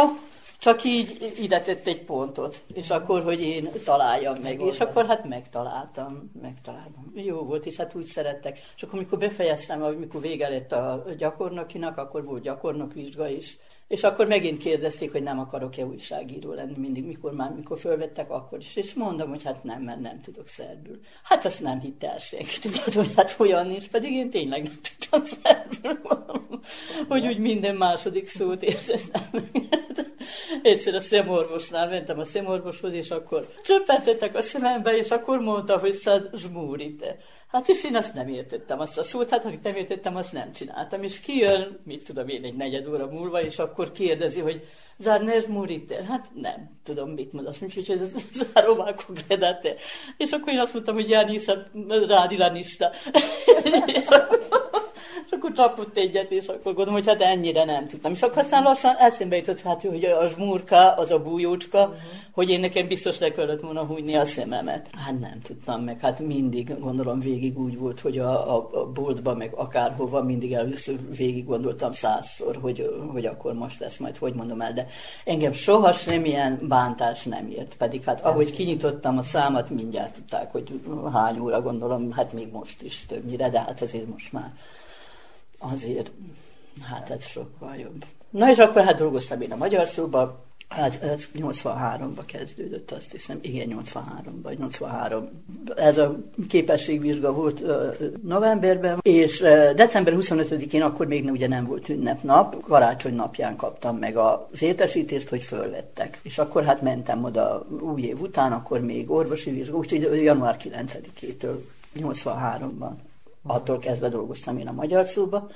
csak így ide tett egy pontot, és akkor, hogy én találjam meg, és akkor hát megtaláltam, megtaláltam. Jó volt, és hát úgy szerettek. És akkor, amikor befejeztem, amikor vége lett a gyakornokinak, akkor volt gyakornokvizsga is, és akkor megint kérdezték, hogy nem akarok-e újságíró lenni mindig, mikor már, mikor fölvettek, akkor is. És mondom, hogy hát nem, mert nem tudok szerbül. Hát azt nem hitte el senki, tudod, hogy hát olyan nincs, pedig én tényleg nem tudtam szerbül. hogy úgy minden második szót értettem. Egyszer a szemorvosnál mentem a szemorvoshoz, és akkor csöppentettek a szemembe, és akkor mondta, hogy szad zsmúrite. Hát és én azt nem értettem, azt a szót, hát amit nem értettem, azt nem csináltam. És kijön, mit tudom én, egy negyed óra múlva, és akkor kérdezi, hogy Zárner Murite? Hát nem tudom, mit mond. Azt mondja, hogy ez záróvákok redate. És akkor én azt mondtam, hogy Jáni rádilanista. és akkor és akkor csapott egyet, és akkor gondolom, hogy hát ennyire nem tudtam. És akkor aztán lassan eszembe jutott, hát, hogy a zsmúrka, az a bújócska, uh-huh. hogy én nekem biztos le kellett volna hújni a szememet. Hát nem tudtam meg, hát mindig gondolom végig úgy volt, hogy a, a, a boltban, meg akárhova mindig először végig gondoltam százszor, hogy, hogy akkor most lesz majd, hogy mondom el, de engem soha semmilyen bántás nem ért. Pedig hát ahogy kinyitottam a számat, mindjárt tudták, hogy hány óra gondolom, hát még most is többnyire, de hát azért most már azért, hát ez sokkal jobb. Na és akkor hát dolgoztam én a magyar szóba, Hát ez 83-ba kezdődött, azt hiszem, igen, 83 vagy 83. Ez a képességvizsga volt novemberben, és december 25-én akkor még ugye nem volt ünnepnap, karácsony napján kaptam meg az értesítést, hogy fölvettek. És akkor hát mentem oda új év után, akkor még orvosi vizsga, úgyhogy január 9-től 83-ban attól kezdve dolgoztam én a magyar szóba.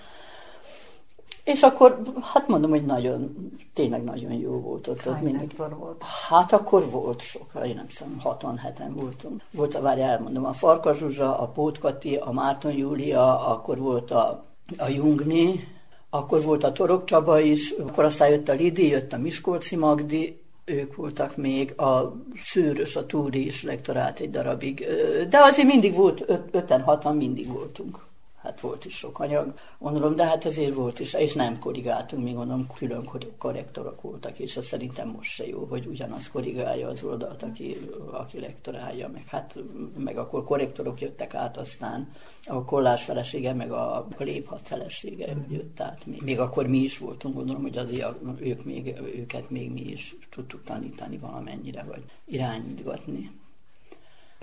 És akkor, hát mondom, hogy nagyon, tényleg nagyon jó volt ott. Hány lektor volt? Hát akkor volt sok, én nem tudom, 67-en voltunk. Volt a, várj, elmondom, a Farkas Zsuzsa, a Pótkati, a Márton Júlia, akkor volt a, a Jungni, akkor volt a Torok Csaba is, akkor aztán jött a Lidi, jött a Miskolci Magdi, ők voltak még, a Szőrös, a Túri is lektorált egy darabig, de azért mindig volt, öt, öten, hatan mindig voltunk. Hát volt is sok anyag, gondolom, de hát azért volt is, és nem korrigáltunk, mi gondolom, külön kor- korrektorok voltak, és az szerintem most se jó, hogy ugyanaz korrigálja az oldalt, aki, aki lektorálja, meg hát, meg akkor korrektorok jöttek át, aztán a kollás felesége, meg a, léphat felesége jött át. Még, még akkor mi is voltunk, gondolom, hogy azért ők még, őket még mi is tudtuk tanítani valamennyire, vagy irányítgatni.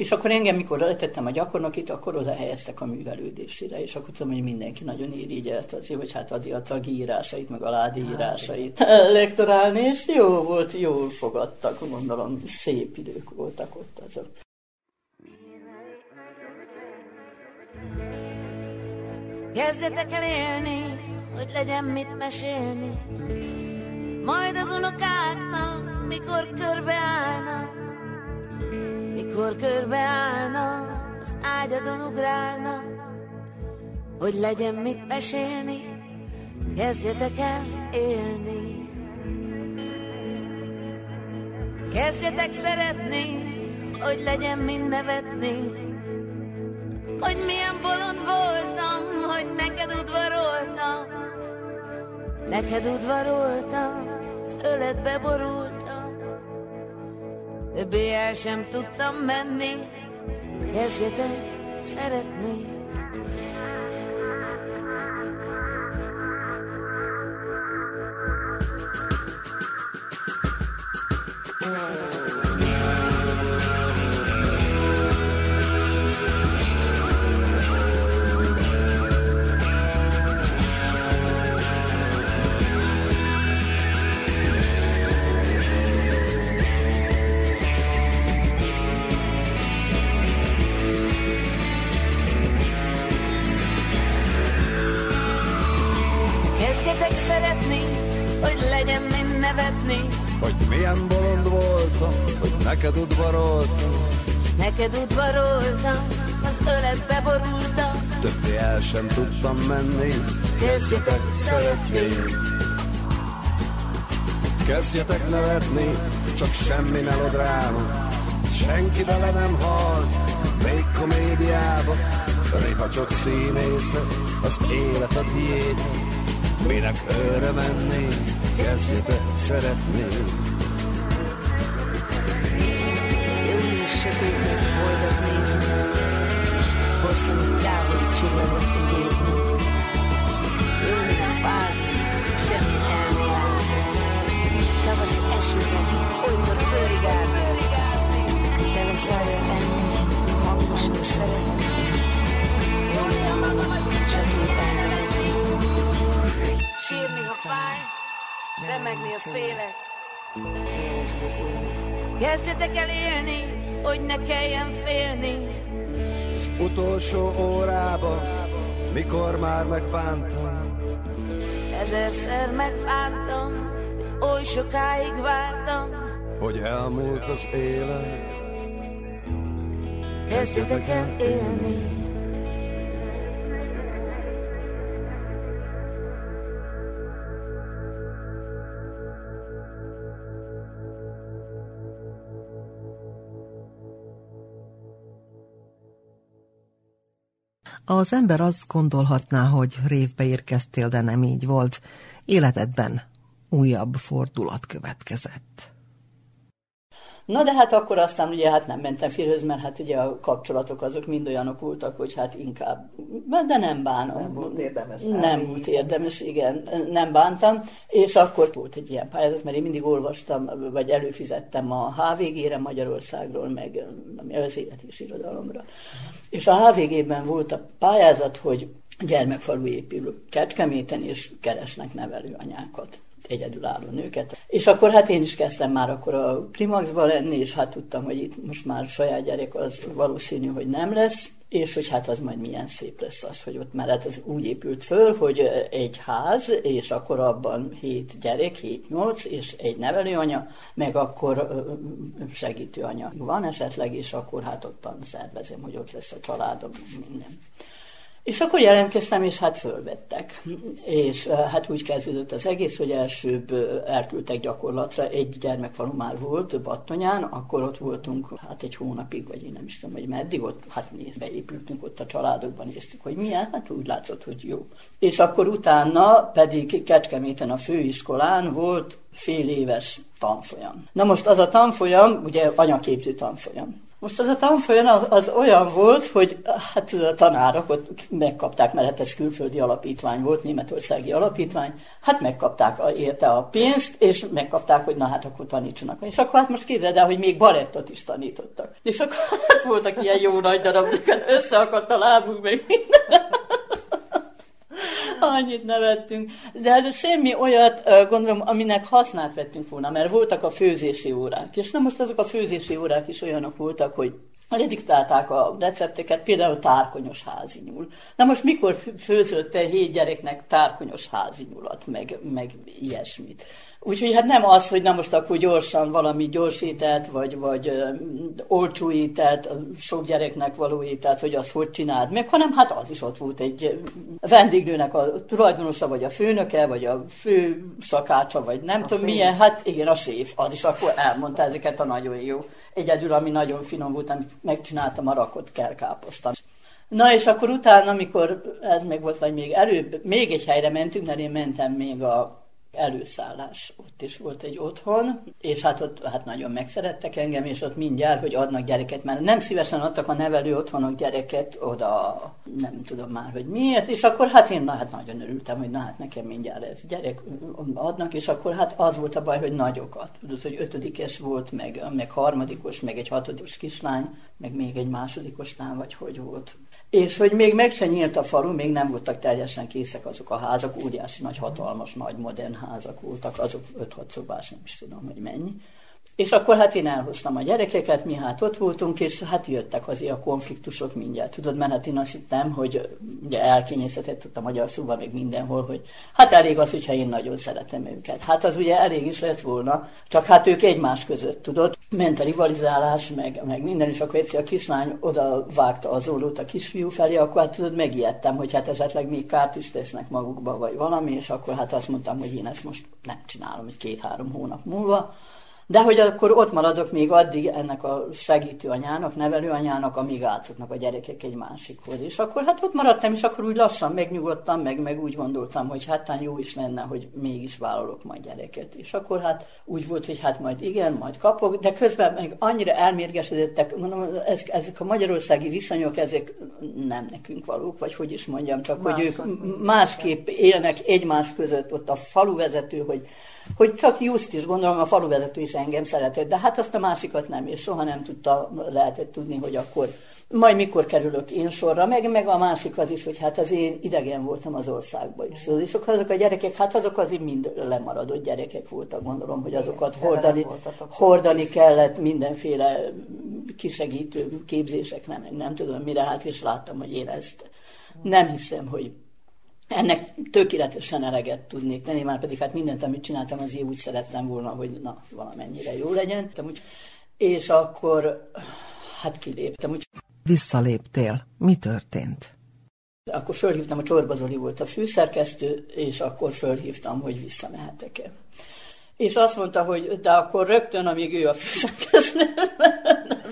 És akkor engem, mikor letettem a gyakornokit, akkor oda helyeztek a művelődésére, és akkor tudom, hogy mindenki nagyon irigyelt azért, hogy hát azért a tagi írásait, meg a ládi írásait lektorálni, és jó volt, jól fogadtak, gondolom, szép idők voltak ott azok. Kezdjetek el élni, hogy legyen mit mesélni. Majd az unokáknak, mikor körbeállnak, mikor körbeállnak, az ágyadon ugrálnak, hogy legyen mit mesélni, kezdjetek el élni. Kezdjetek szeretni, hogy legyen mind nevetni, hogy milyen bolond voltam, hogy neked udvaroltam. Neked udvaroltam, az öletbe borultam. Többé el sem tudtam menni, kezdjetek szeretni. Sem tudtam menni, Kezdjetek szeretni. kezdjetek nevetni, csak semmi melodráma. Senki bele nem hal, még komédiába. Néha csak színésze, az élet a tiéd. Minek őre menni, kezdjetek szeretni. Remegni, ha félek. Kezdjetek el élni, hogy ne kelljen félni. Az utolsó órába, mikor már megbántam, Ezerszer megbántam, hogy oly sokáig vártam. hogy elmúlt az élet. Kezdjetek el élni. Az ember azt gondolhatná, hogy révbe érkeztél, de nem így volt. Életedben újabb fordulat következett. Na de hát akkor aztán ugye hát nem mentem férhez, mert hát ugye a kapcsolatok azok mind olyanok voltak, hogy hát inkább, de nem bánom. Nem volt érdemes Nem elvinni. volt érdemes, igen, nem bántam. És akkor volt egy ilyen pályázat, mert én mindig olvastam, vagy előfizettem a HVG-re Magyarországról, meg az élet és irodalomra. És a HVG-ben volt a pályázat, hogy gyermekfalu épül Kecskeméten, és keresnek nevelőanyákat egyedülálló nőket. És akkor hát én is kezdtem már akkor a Primaxba lenni, és hát tudtam, hogy itt most már saját gyerek az valószínű, hogy nem lesz. és hogy hát az majd milyen szép lesz az, hogy ott, hát ez úgy épült föl, hogy egy ház, és akkor abban hét gyerek, hét nyolc, és egy nevelőanya, meg akkor segítőanya van esetleg, és akkor hát ottan szervezem, hogy ott lesz a családom, minden. És akkor jelentkeztem, és hát fölvettek. És hát úgy kezdődött az egész, hogy elsőbb elküldtek gyakorlatra, egy gyermekfalu már volt Battonyán, akkor ott voltunk hát egy hónapig, vagy én nem is tudom, hogy meddig, ott hát nézd, beépültünk ott a családokban, néztük, hogy milyen, hát úgy látszott, hogy jó. És akkor utána pedig Kecskeméten a főiskolán volt fél éves tanfolyam. Na most az a tanfolyam, ugye anyaképző tanfolyam. Most az a tanfolyam az, olyan volt, hogy hát a tanárok ott megkapták, mert hát ez külföldi alapítvány volt, németországi alapítvány, hát megkapták a, érte a pénzt, és megkapták, hogy na hát akkor tanítsanak. És akkor hát most képzeld el, hogy még balettot is tanítottak. És akkor hát voltak ilyen jó nagy darabok, összeakadt a lábuk, meg minden. Annyit nevettünk. De hát semmi olyat, gondolom, aminek hasznát vettünk volna, mert voltak a főzési órák. És na most azok a főzési órák is olyanok voltak, hogy lediktálták a recepteket, például tárkonyos házinyúl. Na most mikor főzött te hét gyereknek tárkonyos házinyúlat, meg, meg ilyesmit? Úgyhogy hát nem az, hogy na most akkor gyorsan valami gyors ételt, vagy, vagy ö, olcsó ételt, sok gyereknek való ételt, hogy azt hogy csináld meg, hanem hát az is ott volt egy vendégnőnek a tulajdonosa, vagy a főnöke, vagy a fő szakácsa, vagy nem a tudom fél. milyen, hát igen, a séf, az is akkor elmondta ezeket a nagyon jó. Egyedül, ami nagyon finom volt, amit megcsináltam, a rakott kerkáposztam. Na és akkor utána, amikor ez meg volt, vagy még előbb, még egy helyre mentünk, mert én mentem még a előszállás. Ott is volt egy otthon, és hát ott hát nagyon megszerettek engem, és ott mindjárt, hogy adnak gyereket, mert nem szívesen adtak a nevelő otthonok gyereket oda, nem tudom már, hogy miért, és akkor hát én na, hát nagyon örültem, hogy na hát nekem mindjárt ez gyerek adnak, és akkor hát az volt a baj, hogy nagyokat. Tudod, hogy ötödikes volt, meg, meg harmadikos, meg egy hatodikos kislány, meg még egy másodikosnál, vagy hogy volt. És hogy még meg se nyílt a falu, még nem voltak teljesen készek azok a házak, óriási nagy, hatalmas, nagy, modern házak voltak, azok 5-6 szobás, nem is tudom, hogy mennyi. És akkor hát én elhoztam a gyerekeket, mi hát ott voltunk, és hát jöttek azért a konfliktusok mindjárt. Tudod, mert hát én azt hittem, hogy ugye elkényeztetett a magyar szóval még mindenhol, hogy hát elég az, hogyha én nagyon szeretem őket. Hát az ugye elég is lett volna, csak hát ők egymás között, tudod. Ment a rivalizálás, meg, meg minden, és akkor egyszer a kislány oda vágta az ólót a kisfiú felé, akkor hát tudod, megijedtem, hogy hát esetleg még kárt is tesznek magukba, vagy valami, és akkor hát azt mondtam, hogy én ezt most nem csinálom, hogy két-három hónap múlva de hogy akkor ott maradok még addig ennek a segítő anyának, nevelő anyának, amíg átszoknak a gyerekek egy másikhoz. És akkor hát ott maradtam, és akkor úgy lassan megnyugodtam, meg, meg úgy gondoltam, hogy hát jó is lenne, hogy mégis vállalok majd gyereket. És akkor hát úgy volt, hogy hát majd igen, majd kapok, de közben meg annyira elmérgesedettek, mondom, ez, ezek a magyarországi viszonyok, ezek nem nekünk valók, vagy hogy is mondjam, csak Más, hogy ők másképp élnek egymás között, ott a faluvezető, hogy hogy csak Just is, gondolom a faluvezető is engem szeretett, de hát azt a másikat nem, és soha nem tudta, lehetett tudni, hogy akkor majd mikor kerülök én sorra, meg, meg a másik az is, hogy hát az én idegen voltam az országba is. Szóval, és azok a gyerekek, hát azok az mind lemaradott gyerekek voltak, gondolom, hogy azokat hordani, hordani kellett mindenféle kisegítő képzésekre, meg nem tudom mire, hát és láttam, hogy én ezt nem hiszem, hogy ennek tökéletesen eleget tudnék tenni, már pedig hát mindent, amit csináltam, azért úgy szerettem volna, hogy na, valamennyire jó legyen. És akkor hát kiléptem. Úgy... Visszaléptél. Mi történt? Akkor fölhívtam, a Csorba Zoli volt a főszerkesztő, és akkor fölhívtam, hogy visszamehetek-e. És azt mondta, hogy de akkor rögtön, amíg ő a főszerkesztő,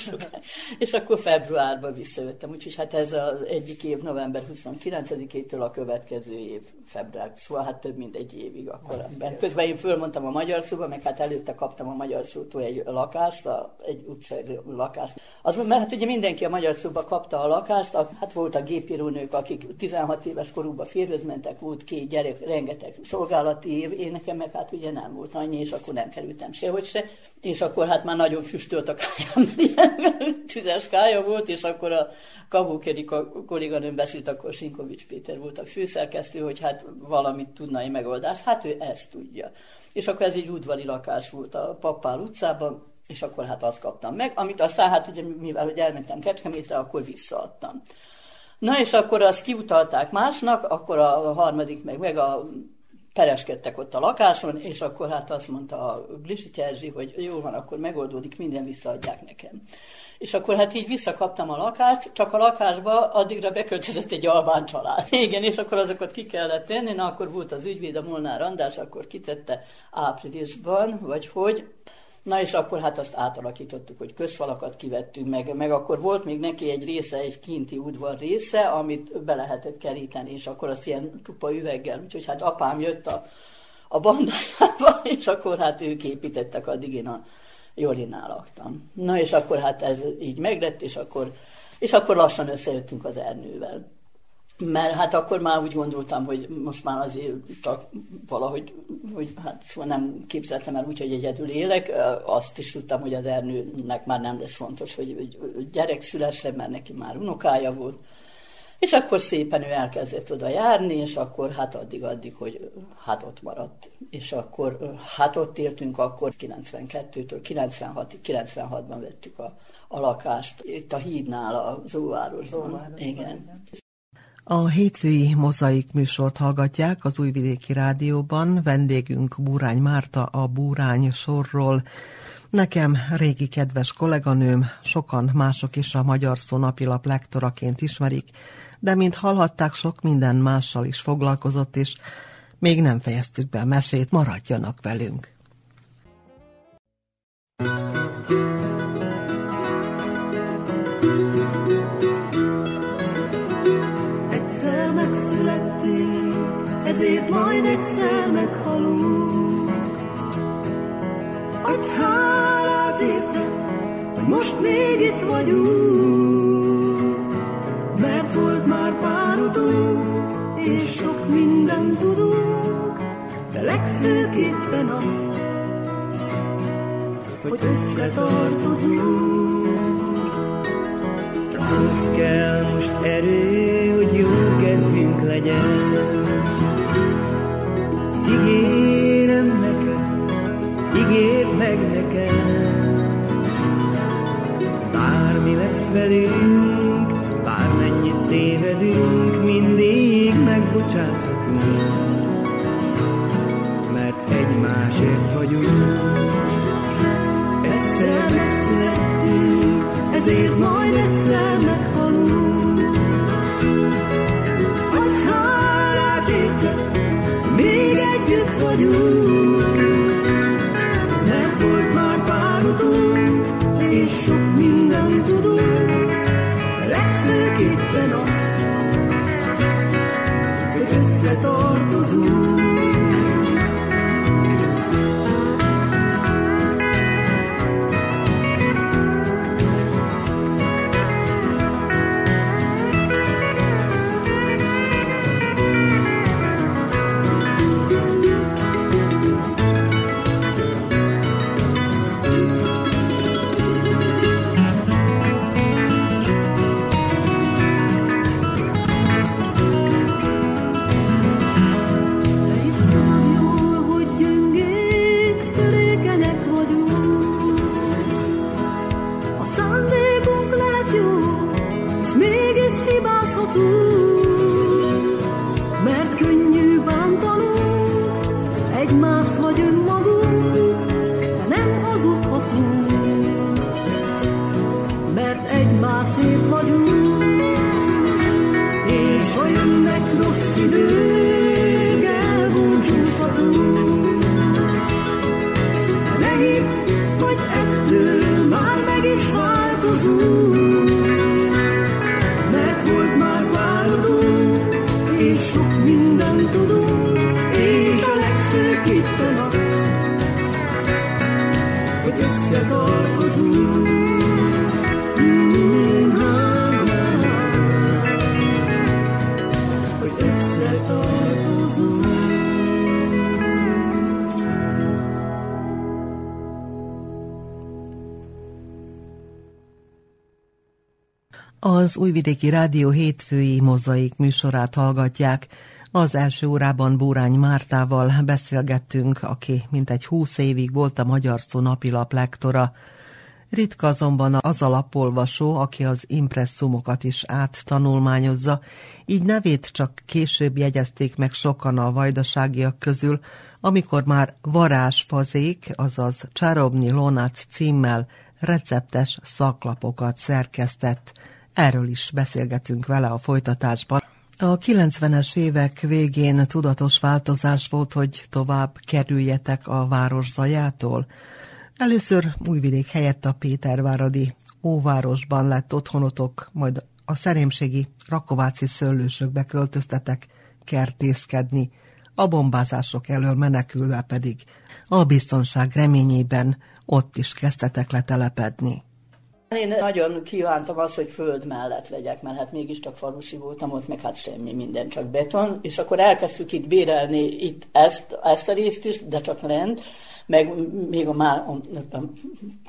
és akkor februárban visszajöttem, úgyhogy hát ez az egyik év november 29-től a következő év február, szóval hát több mint egy évig akkor ember. Közben én fölmondtam a magyar szóba, meg hát előtte kaptam a magyar szótól egy lakást, a, egy utcai lakást. Az, mert hát ugye mindenki a magyar szóba kapta a lakást, a, hát voltak gépírónők, akik 16 éves korúban férjhez mentek, volt két gyerek, rengeteg szolgálati év, én nekem meg hát ugye nem volt annyi, és akkor nem kerültem sehogy se, és akkor hát már nagyon füstölt a kájám, tüzes kája volt, és akkor a Kabukeri kolléganőm beszélt, akkor Sinkovics Péter volt a főszerkesztő, hogy hát valamit tudna egy megoldást. Hát ő ezt tudja. És akkor ez egy udvari lakás volt a Pappál utcában, és akkor hát azt kaptam meg, amit aztán hát ugye mivel hogy elmentem Kecskemétre, akkor visszaadtam. Na és akkor azt kiutalták másnak, akkor a harmadik meg meg a pereskedtek ott a lakáson, és akkor hát azt mondta a Glisi Erzsi, hogy jó van, akkor megoldódik, minden visszaadják nekem. És akkor hát így visszakaptam a lakást, csak a lakásba addigra beköltözött egy albán család. Igen, és akkor azokat ki kellett tenni, na akkor volt az ügyvéd, a Molnár András, akkor kitette áprilisban, vagy hogy, Na és akkor hát azt átalakítottuk, hogy közfalakat kivettünk meg, meg akkor volt még neki egy része, egy kinti udvar része, amit be lehetett keríteni, és akkor azt ilyen csupa üveggel, úgyhogy hát apám jött a, a bandájába, és akkor hát ők építettek, addig én a Jolinál laktam. Na és akkor hát ez így meglett, és akkor, és akkor lassan összejöttünk az Ernővel mert hát akkor már úgy gondoltam, hogy most már azért csak valahogy, hogy hát szóval nem képzeltem el úgy, hogy egyedül élek. Azt is tudtam, hogy az Ernőnek már nem lesz fontos, hogy gyerek szülessen, mert neki már unokája volt. És akkor szépen ő elkezdett oda járni, és akkor hát addig-addig, hogy hát ott maradt. És akkor hát ott éltünk, akkor 92-től 96-ig, 96-ban vettük a, a lakást, itt a hídnál, a Zóvárosban. Igen. A hétfői mozaik műsort hallgatják az Újvidéki Rádióban. Vendégünk Búrány Márta a Búrány sorról. Nekem régi kedves kolléganőm, sokan mások is a Magyar Szó napilap lektoraként ismerik, de mint hallhatták, sok minden mással is foglalkozott, és még nem fejeztük be a mesét, maradjanak velünk. Ezért majd egyszer meghalunk. Adj hálát érte, hogy most még itt vagyunk, mert volt már pár utunk, és sok mindent tudunk, de legfőképpen azt, hogy összetartozunk. Ahhoz kell most erő, hogy jó kedvünk legyen, Ígérem neked, ígérd meg nekem. Bármi lesz velünk, bármennyit tévedünk, mindig megbocsáthatunk, mert egymásért vagyunk. Egyszer megszülettünk, ezért majd egyszer meghalunk. Vagyunk, mert volt már pár utunk, és sok mindent tudunk, legfőképpen azt, hogy összetartozunk. Az Újvidéki Rádió hétfői mozaik műsorát hallgatják. Az első órában Búrány Mártával beszélgettünk, aki mintegy húsz évig volt a Magyar Szó napilap lektora. Ritka azonban az alapolvasó, aki az impresszumokat is áttanulmányozza, így nevét csak később jegyezték meg sokan a vajdaságiak közül, amikor már varázsfazék, azaz Csarobnyi Lonac címmel receptes szaklapokat szerkesztett. Erről is beszélgetünk vele a folytatásban. A 90-es évek végén tudatos változás volt, hogy tovább kerüljetek a város zajától. Először Újvidék helyett a Péterváradi óvárosban lett otthonotok, majd a szerémségi Rakováci szőlősökbe költöztetek kertészkedni, a bombázások elől menekülve pedig a biztonság reményében ott is kezdtetek letelepedni. Én nagyon kívántam azt, hogy föld mellett legyek, mert hát mégiscsak falusi voltam, ott meg hát semmi, minden csak beton, és akkor elkezdtük itt bérelni itt ezt, ezt a részt is, de csak lent, meg még a, már a, a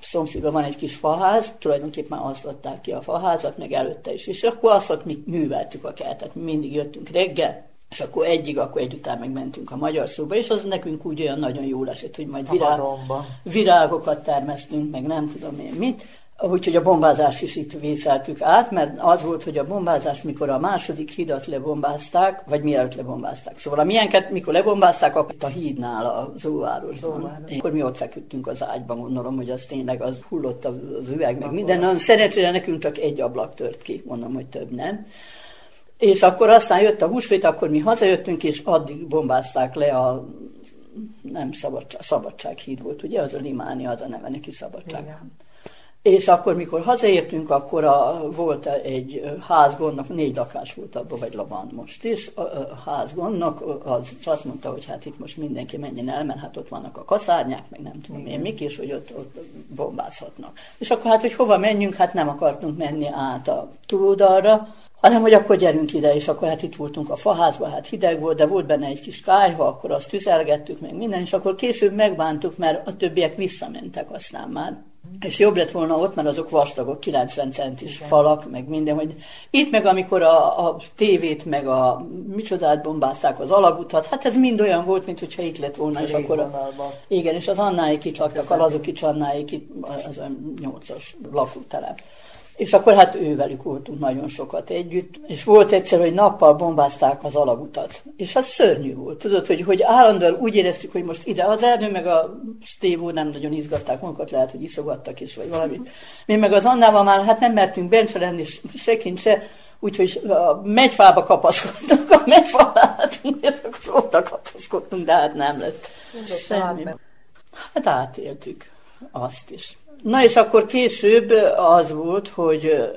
szomszédban van egy kis faház, tulajdonképpen már azt adták ki a faházat, meg előtte is, és akkor azt ott mi műveltük a kertet, mindig jöttünk reggel, és akkor egyig, akkor egy után megmentünk a magyar szóba, és az nekünk úgy olyan nagyon jól esett, hogy majd virág, virágokat termesztünk, meg nem tudom én mit. Úgyhogy a bombázást is itt vészeltük át, mert az volt, hogy a bombázás, mikor a második hidat lebombázták, vagy mielőtt lebombázták. Szóval a milyenket, mikor lebombázták, akkor a hídnál, a Zóvárosban. Akkor mi ott feküdtünk az ágyban, gondolom, hogy az tényleg az hullott az üveg, meg minden. Na, szerencsére nekünk csak egy ablak tört ki, mondom, hogy több nem. És akkor aztán jött a húsvét, akkor mi hazajöttünk, és addig bombázták le a nem szabadság, szabadsághíd volt, ugye, az a limáni, az a neve neki szabadság. Igen. És akkor, mikor hazaértünk, akkor a, volt egy házgondnak, négy lakás volt abban, vagy labán most is, a, a házgondnak az azt mondta, hogy hát itt most mindenki menjen el, mert hát ott vannak a kaszárnyák, meg nem tudom én mik, és hogy ott, ott bombázhatnak. És akkor hát, hogy hova menjünk, hát nem akartunk menni át a túloldalra, hanem hogy akkor gyerünk ide, és akkor hát itt voltunk a faházban, hát hideg volt, de volt benne egy kis kájha, akkor azt tüzelgettük, meg minden, és akkor később megbántuk, mert a többiek visszamentek aztán már. És jobb lett volna ott, mert azok vastagok, 90 centis Igen. falak, meg minden, hogy itt meg amikor a, a tévét, meg a micsodát bombázták az alagutat, hát ez mind olyan volt, mint hogyha itt lett volna, és akkor a, igen, és az Annáik itt laktak, a Lazokics Annáik itt, az a nyolcas lakótelep. És akkor hát ővelük voltunk nagyon sokat együtt, és volt egyszer, hogy nappal bombázták az alagutat. És az szörnyű volt. Tudod, hogy, hogy állandóan úgy éreztük, hogy most ide az erdő, meg a Steve nem nagyon izgatták magukat, lehet, hogy iszogattak is, vagy valami. Mi meg az Annával már hát nem mertünk bent lenni, se kint se, úgyhogy a megyfába kapaszkodtunk, a megyfa látunk, és akkor oda kapaszkodtunk, de hát nem lett. Semmi. Hát átéltük azt is. Na és akkor később az volt, hogy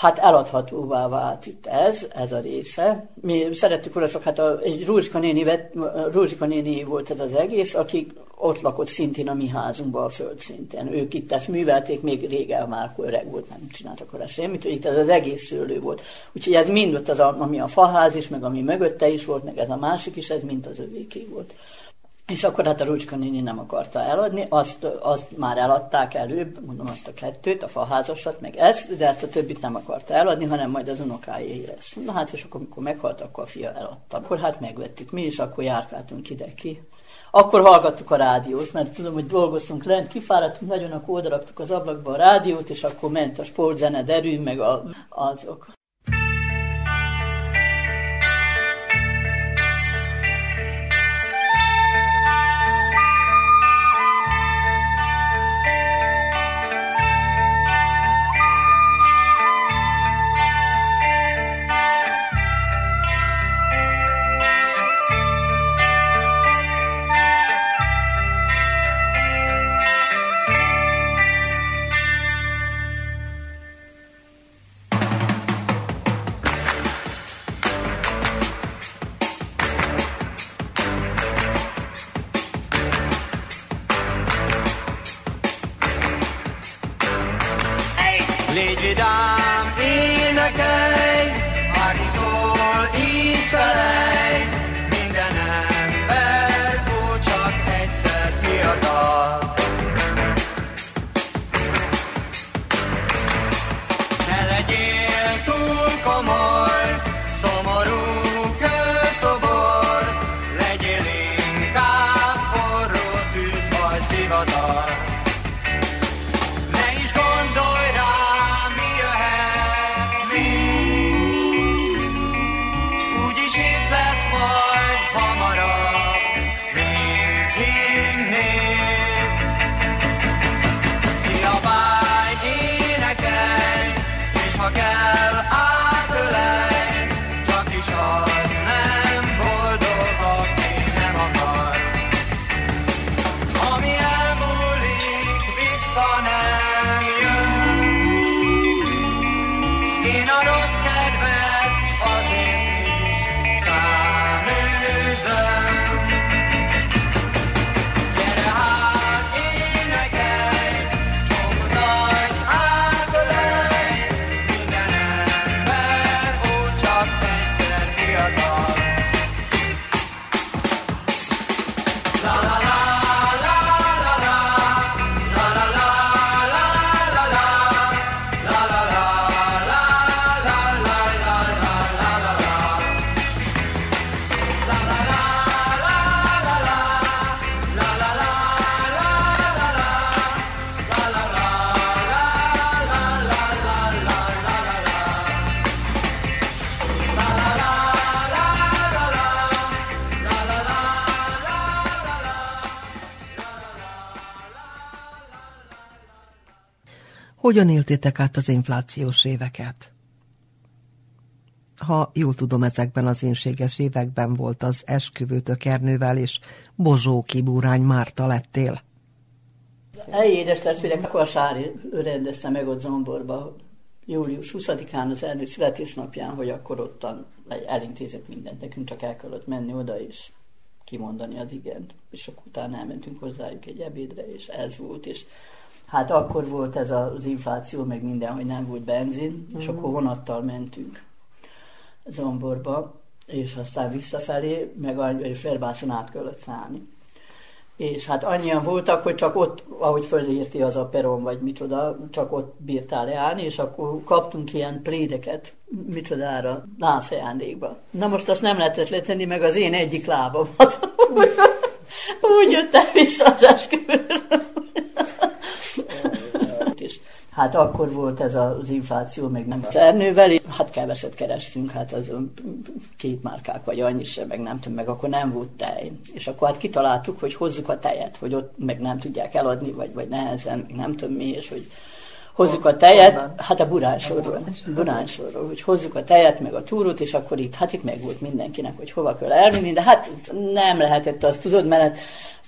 hát eladhatóvá vált itt ez, ez a része. Mi szerettük volna csak, hát a, egy Rózsika néni, vett, Rózsika néni volt ez az egész, akik ott lakott szintén a mi házunkban a földszinten. Ők itt ezt művelték, még régen már öreg volt, nem csináltak vele semmit, hogy itt ez az egész szőlő volt. Úgyhogy ez mind ott az, ami a faház is, meg ami mögötte is volt, meg ez a másik is, ez mind az övéké volt. És akkor hát a Rucska néni nem akarta eladni, azt, azt már eladták előbb, mondom azt a kettőt, a faházasat, meg ezt, de ezt a többit nem akarta eladni, hanem majd az unokáé lesz. Na hát, és akkor, amikor meghalt, akkor a fia eladta. Akkor hát megvettük mi is, akkor járkáltunk ide ki. Akkor hallgattuk a rádiót, mert tudom, hogy dolgoztunk lent, kifáradtunk nagyon, akkor odaraktuk az ablakba a rádiót, és akkor ment a sportzene derű, meg a, azok. Hogyan éltétek át az inflációs éveket? Ha jól tudom, ezekben az énséges években volt az esküvőtök Ernővel, és Bozsóki Búrány Márta lettél. Egy édes testvérek, akkor a Sári rendezte meg ott Zomborba, július 20-án az Ernő születésnapján, hogy akkor ottan elintézett mindent, nekünk csak el kellett menni oda, és kimondani az igent. És akkor utána elmentünk hozzájuk egy ebédre, és ez volt, és hát akkor volt ez az infláció, meg minden, hogy nem volt benzin, mm. és akkor vonattal mentünk Zomborba, és aztán visszafelé, meg és Ferbászon át kellett szállni. És hát annyian voltak, hogy csak ott, ahogy fölírti az a peron, vagy micsoda, csak ott bírtál leállni, és akkor kaptunk ilyen plédeket, micsodára, ajándékba. Na most azt nem lehetett letenni, meg az én egyik lábamat. Úgy jöttem vissza az esküvőről. Hát akkor volt ez az infláció, meg nem a Ernővel, hát keveset kerestünk, hát az két márkák vagy annyi sem, meg nem tudom, meg akkor nem volt tej. És akkor hát kitaláltuk, hogy hozzuk a tejet, hogy ott meg nem tudják eladni, vagy, vagy nehezen, meg nem tudom mi, és hogy hozzuk a tejet, hát a buránsorról, buránsorról, hogy hozzuk a tejet, meg a túrót, és akkor itt, hát itt meg volt mindenkinek, hogy hova kell elvinni, de hát nem lehetett azt, tudod, mert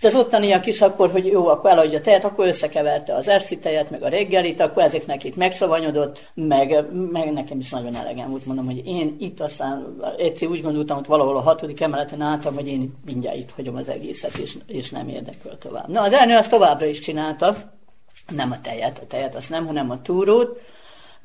az ottaniak is akkor, hogy jó, akkor eladja a tejet, akkor összekeverte az erszti tejet, meg a reggelit, akkor ezeknek itt megszavanyodott, meg, meg nekem is nagyon elegem volt, mondom, hogy én itt aztán egyszer úgy gondoltam, hogy valahol a hatodik emeleten álltam, hogy én mindjárt itt hagyom az egészet, és, és nem érdekel tovább. Na, az elnő azt továbbra is csinálta, nem a tejet, a tejet azt nem, hanem a túrót,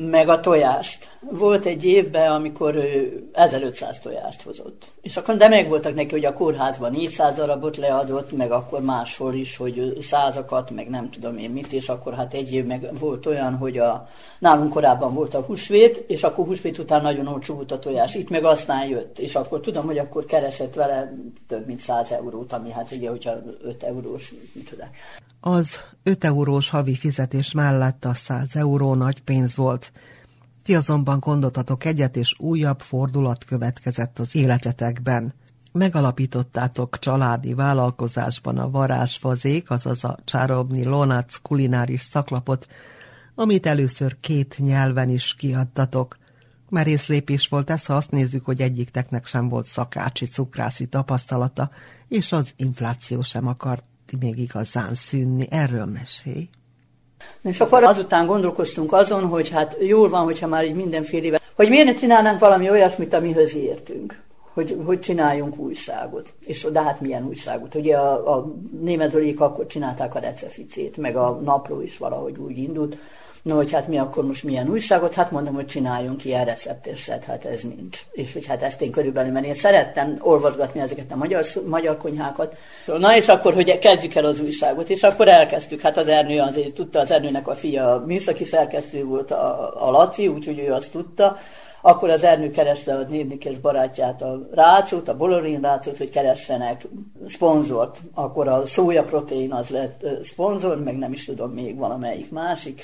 meg a tojást. Volt egy évben, amikor ő 1500 tojást hozott. És akkor de meg voltak neki, hogy a kórházban 400 darabot leadott, meg akkor máshol is, hogy százakat, meg nem tudom én mit, és akkor hát egy év meg volt olyan, hogy a, nálunk korábban volt a húsvét, és akkor húsvét után nagyon olcsó volt a tojás. Itt meg aztán jött, és akkor tudom, hogy akkor keresett vele több mint 100 eurót, ami hát ugye, hogyha 5 eurós, mit tudom. Az 5 eurós havi fizetés mellett a 100 euró nagy pénz volt. Ti azonban gondoltatok egyet, és újabb fordulat következett az életetekben. Megalapítottátok családi vállalkozásban a varázsfazék, azaz a Csárobni Lonac kulináris szaklapot, amit először két nyelven is kiadtatok. Merész lépés volt ez, ha azt nézzük, hogy egyikteknek sem volt szakácsi cukrászi tapasztalata, és az infláció sem akart még igazán szűnni. Erről mesélj. És akkor azután gondolkoztunk azon, hogy hát jól van, hogyha már így mindenféle, hogy miért ne csinálnánk valami olyasmit, amihez értünk. Hogy, hogy csináljunk újságot. És de hát milyen újságot? Ugye a, a német akkor csinálták a receficét, meg a napló is valahogy úgy indult, No, hogy hát mi akkor most milyen újságot? Hát mondom, hogy csináljunk ilyen recepteset, hát ez nincs. És hogy hát ezt én körülbelül, mert én szerettem olvasgatni ezeket a magyar, magyar konyhákat. Na és akkor, hogy kezdjük el az újságot, és akkor elkezdtük. Hát az Ernő azért tudta, az Ernőnek a fia műszaki szerkesztő volt a, a Laci, úgyhogy ő azt tudta. Akkor az Ernő kereste a névnikes barátját, a Rácsot, a Bolorin Rácsot, hogy keressenek szponzort. Akkor a szója protein az lett szponzor, meg nem is tudom még valamelyik másik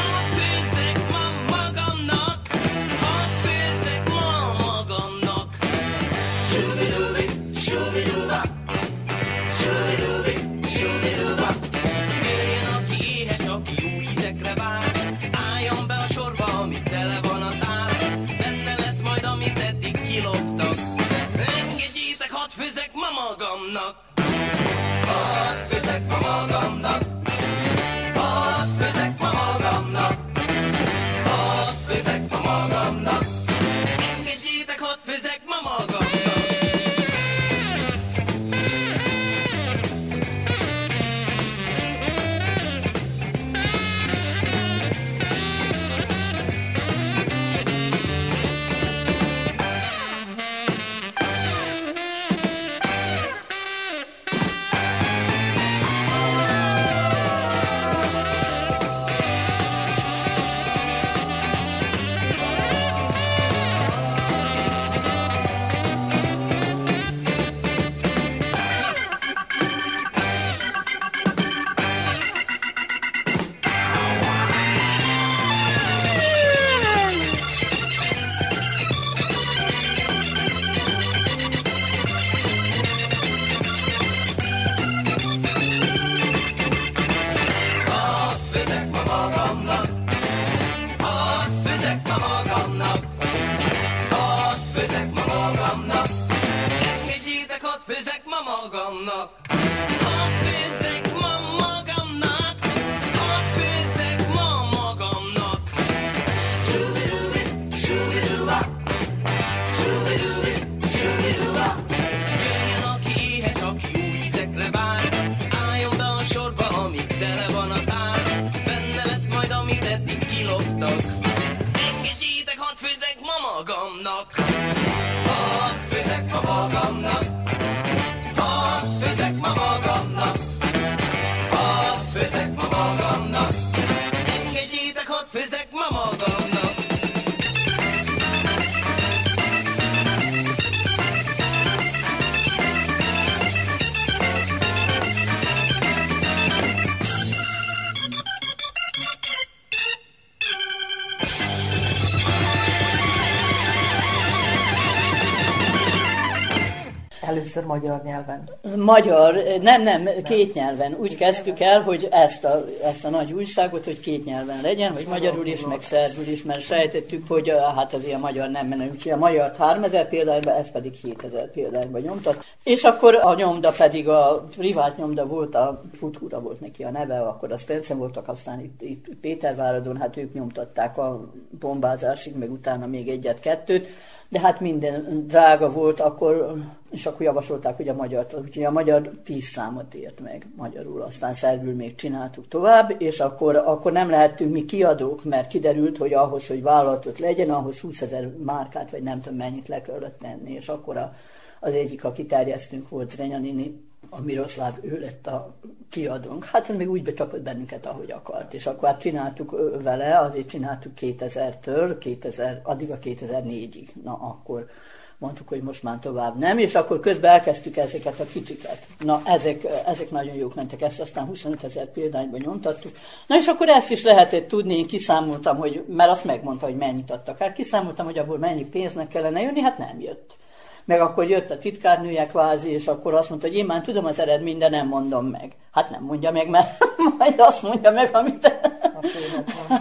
Magyar, nem, nem, két nyelven. Úgy kezdtük el, hogy ezt a, ezt a nagy újságot, hogy két nyelven legyen, hogy magyarul is, meg szerbül is, mert sejtettük, hogy hát az ilyen magyar nem menő, úgyhogy a magyar 3000 példányban, ez pedig 7000 példányban nyomtat. És akkor a nyomda pedig a privát nyomda volt, a Futúra volt neki a neve, akkor a Spencer voltak, aztán itt, itt Péterváradon, hát ők nyomtatták a bombázásig, meg utána még egyet-kettőt de hát minden drága volt akkor, és akkor javasolták, hogy a magyar, úgyhogy a magyar tíz számot ért meg magyarul, aztán szerbül még csináltuk tovább, és akkor, akkor nem lehettünk mi kiadók, mert kiderült, hogy ahhoz, hogy vállalatot legyen, ahhoz 20 ezer márkát, vagy nem tudom mennyit le kellett tenni, és akkor a, az egyik, aki terjesztünk volt Renyanini, a Miroszláv, ő lett a kiadónk. Hát ez még úgy becsapott bennünket, ahogy akart. És akkor hát csináltuk vele, azért csináltuk 2000-től, 2000, addig a 2004-ig. Na akkor mondtuk, hogy most már tovább nem, és akkor közben elkezdtük ezeket a kicsiket. Na, ezek, ezek nagyon jók mentek, ezt aztán 25 ezer példányban nyomtattuk. Na, és akkor ezt is lehetett tudni, én kiszámoltam, hogy, mert azt megmondta, hogy mennyit adtak el, kiszámoltam, hogy abból mennyi pénznek kellene jönni, hát nem jött meg akkor jött a titkárnője kvázi, és akkor azt mondta, hogy én már tudom az eredményt, de nem mondom meg. Hát nem mondja meg, mert majd azt mondja meg, amit...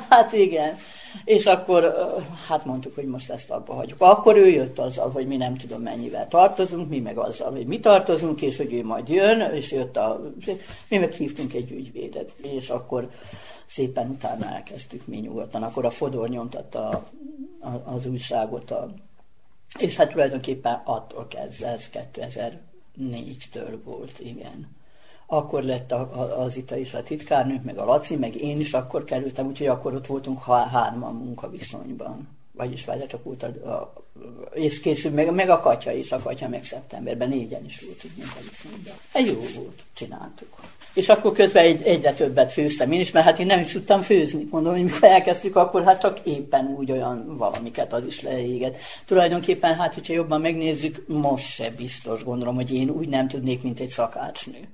hát igen. És akkor hát mondtuk, hogy most ezt abba hagyjuk. Akkor ő jött azzal, hogy mi nem tudom mennyivel tartozunk, mi meg azzal, hogy mi tartozunk, és hogy ő majd jön, és jött a... Mi meg hívtunk egy ügyvédet, és akkor szépen utána elkezdtük mi nyugodtan. Akkor a Fodor nyomtatta az újságot a és hát tulajdonképpen attól kezdve, ez 2004-től volt, igen. Akkor lett a, a, az Ita is a titkárnőnk, meg a Laci, meg én is akkor kerültem, úgyhogy akkor ott voltunk hárman munkaviszonyban. Vagyis várja, csak volt a, a és készül, meg, meg a katya is, a katya meg szeptemberben, négyen is voltunk munkaviszonyban. Egy jó volt, csináltuk. És akkor közben egy, egyre többet főztem én is, mert hát én nem is tudtam főzni. Mondom, hogy mikor elkezdtük, akkor hát csak éppen úgy olyan valamiket az is leéget. Tulajdonképpen, hát hogyha jobban megnézzük, most se biztos gondolom, hogy én úgy nem tudnék, mint egy szakácsnő.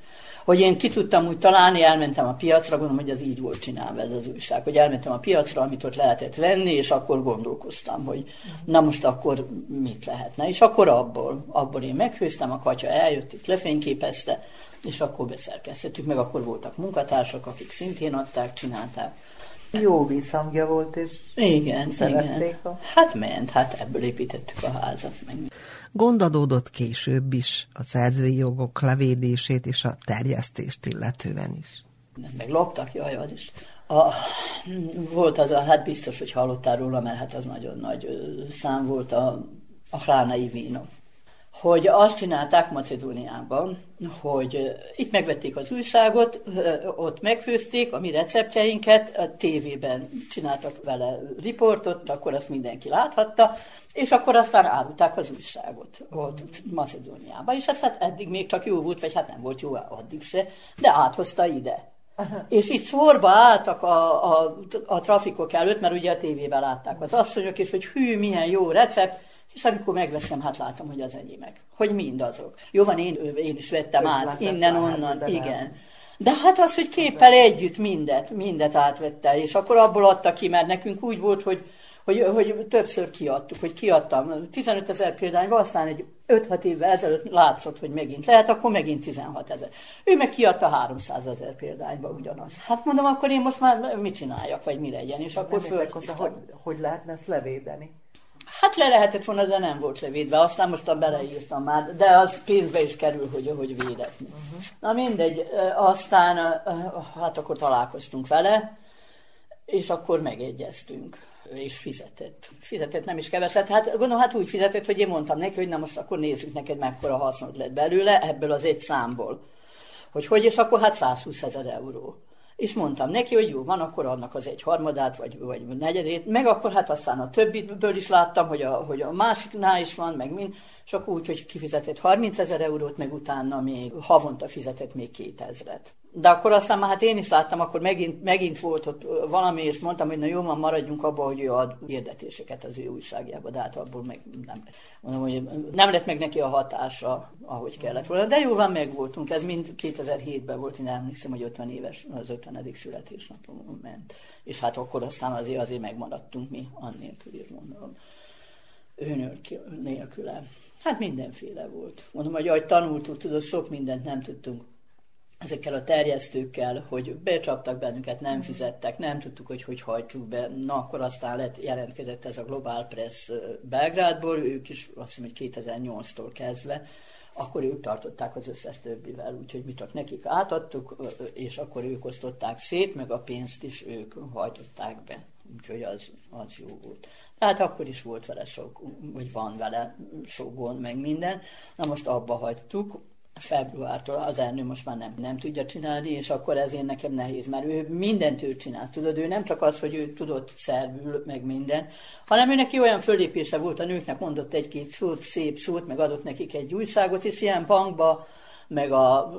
Hogy én ki tudtam úgy találni, elmentem a piacra, gondolom, hogy az így volt csinálva ez az újság, hogy elmentem a piacra, amit ott lehetett venni, és akkor gondolkoztam, hogy na most akkor mit lehetne. És akkor abból, abból én megfőztem, a katya eljött, itt lefényképezte, és akkor beszerkesztettük, meg akkor voltak munkatársak, akik szintén adták, csinálták. Jó visszhangja volt, és igen, szerették. Igen. A... Hát ment, hát ebből építettük a házat. Meg. Gondadódott később is a szerzői jogok levédését és a terjesztést illetően is. Meg loptak, jaj, az is. A, volt az a, hát biztos, hogy hallottál róla, mert hát az nagyon nagy szám volt a, a hránai víno hogy azt csinálták Macedóniában, hogy itt megvették az újságot, ott megfőzték a mi receptjeinket, a tévében csináltak vele riportot, akkor azt mindenki láthatta, és akkor aztán árulták az újságot ott Macedóniában, és ez hát eddig még csak jó volt, vagy hát nem volt jó addig se, de áthozta ide. És itt sorba álltak a, a, a trafikok előtt, mert ugye a tévében látták az asszonyok, és hogy hű, milyen jó recept, és amikor megveszem, hát látom, hogy az enyémek. Hogy mind azok. Jó van, én, én is vettem át, innen, onnan, de igen. Nem. De hát az, hogy képpel együtt mindet, mindet átvette, és akkor abból adta ki, mert nekünk úgy volt, hogy, hogy, hogy többször kiadtuk, hogy kiadtam 15 ezer példányba, aztán egy 5-6 évvel ezelőtt látszott, hogy megint lehet, akkor megint 16 ezer. Ő meg kiadta 300 ezer példányba ugyanaz. Hát mondom, akkor én most már mit csináljak, vagy mi legyen, és akkor föl... hogy, hogy lehetne ezt levédeni? Hát le lehetett volna, de nem volt levédve. Aztán most beleírtam már, de az pénzbe is kerül, hogy, hogy védetni. Uh-huh. Na mindegy, aztán hát akkor találkoztunk vele, és akkor megegyeztünk és fizetett. Fizetett nem is keveset. Hát gondolom, hát úgy fizetett, hogy én mondtam neki, hogy na most akkor nézzük neked mekkora hasznod lett belőle, ebből az egy számból. Hogy hogy, és akkor hát 120 ezer euró. És mondtam neki, hogy jó, van, akkor annak az egy harmadát, vagy, vagy negyedét, meg akkor hát aztán a többitből is láttam, hogy a, hogy a másiknál is van, meg mind, akkor úgy, hogy kifizetett 30 ezer eurót, meg utána még havonta fizetett még 2000-et. De akkor aztán már hát én is láttam, akkor megint, megint volt ott valami, és mondtam, hogy na jó, van, maradjunk abba, hogy ő ad hirdetéseket az ő újságjába, de hát abból meg nem, mondom, hogy nem lett meg neki a hatása, ahogy kellett volna. De jó van, megvoltunk, ez mind 2007-ben volt, én emlékszem, hogy 50 éves, az 50. születésnapon ment. És hát akkor aztán azért, azért megmaradtunk mi, annélkül is mondom. Ő nélküle. Hát mindenféle volt. Mondom, hogy ahogy tanultuk, tudod, sok mindent nem tudtunk ezekkel a terjesztőkkel, hogy becsaptak bennünket, nem fizettek, nem tudtuk, hogy hogy hajtsuk be. Na, akkor aztán lett, jelentkezett ez a Global Press Belgrádból, ők is azt hiszem, hogy 2008-tól kezdve, akkor ők tartották az összes többivel, úgyhogy mi csak nekik átadtuk, és akkor ők osztották szét, meg a pénzt is ők hajtották be. Úgyhogy az, az jó volt. Tehát akkor is volt vele sok, vagy van vele sok gond, meg minden. Na most abba hagytuk, februártól az Ernő most már nem, nem tudja csinálni, és akkor ezért nekem nehéz, mert ő mindent ő csinált, tudod, ő nem csak az, hogy ő tudott szervül, meg minden, hanem ő neki olyan fölépése volt, a nőknek mondott egy-két szót, szép szót, meg adott nekik egy újságot, és ilyen bankba, meg a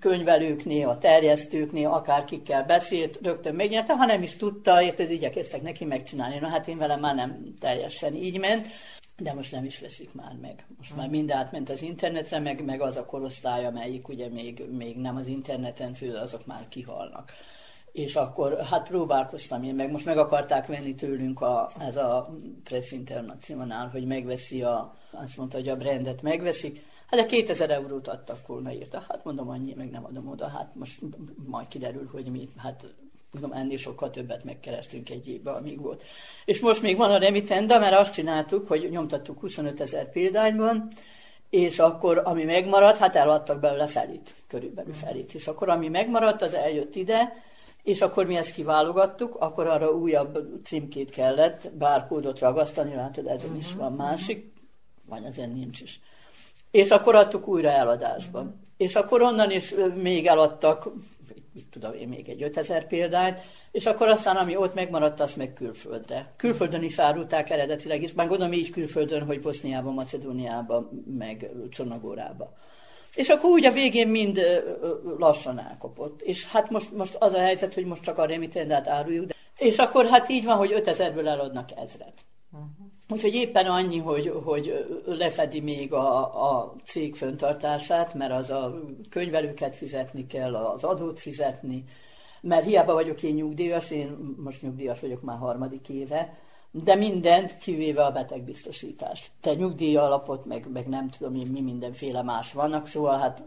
könyvelőknél, a terjesztőknél, akár kikkel beszélt, rögtön megnyerte, ha nem is tudta, érted, igyekeztek neki megcsinálni. Na hát én velem már nem teljesen így ment, de most nem is veszik már meg. Most már mind átment az internetre, meg, meg az a korosztály, amelyik ugye még, még nem az interneten fő, azok már kihalnak. És akkor hát próbálkoztam én meg, most meg akarták venni tőlünk a, ez a Press International, hogy megveszi a, azt mondta, hogy a brandet megveszik, Hát de 2000 eurót adtak volna írta. Hát mondom, annyi, meg nem adom oda. Hát most majd kiderül, hogy mi, hát mondom, ennél sokkal többet megkerestünk egy évben, amíg volt. És most még van a remitenda, mert azt csináltuk, hogy nyomtattuk 25 ezer példányban, és akkor ami megmaradt, hát eladtak belőle felit, körülbelül felit. És akkor ami megmaradt, az eljött ide, és akkor mi ezt kiválogattuk, akkor arra újabb címkét kellett, bárkódot ragasztani, látod, ezen is van másik, vagy ezen nincs is. És akkor adtuk újra eladásban. És akkor onnan is még eladtak mit tudom én, még egy 5000 példányt, és akkor aztán, ami ott megmaradt, azt meg külföldre. Külföldön is árulták eredetileg is, már gondolom így külföldön, hogy Boszniában, Macedóniában, meg Csonagórába. És akkor úgy a végén mind lassan elkopott. És hát most, most az a helyzet, hogy most csak a remitendát áruljuk, de... és akkor hát így van, hogy 5000-ből eladnak ezret. Úgyhogy éppen annyi, hogy, hogy lefedi még a, a cég föntartását, mert az a könyvelőket fizetni kell, az adót fizetni, mert hiába vagyok én nyugdíjas, én most nyugdíjas vagyok már harmadik éve, de mindent kivéve a betegbiztosítást. Te nyugdíj alapot, meg, meg nem tudom én, mi mindenféle más vannak, szóval hát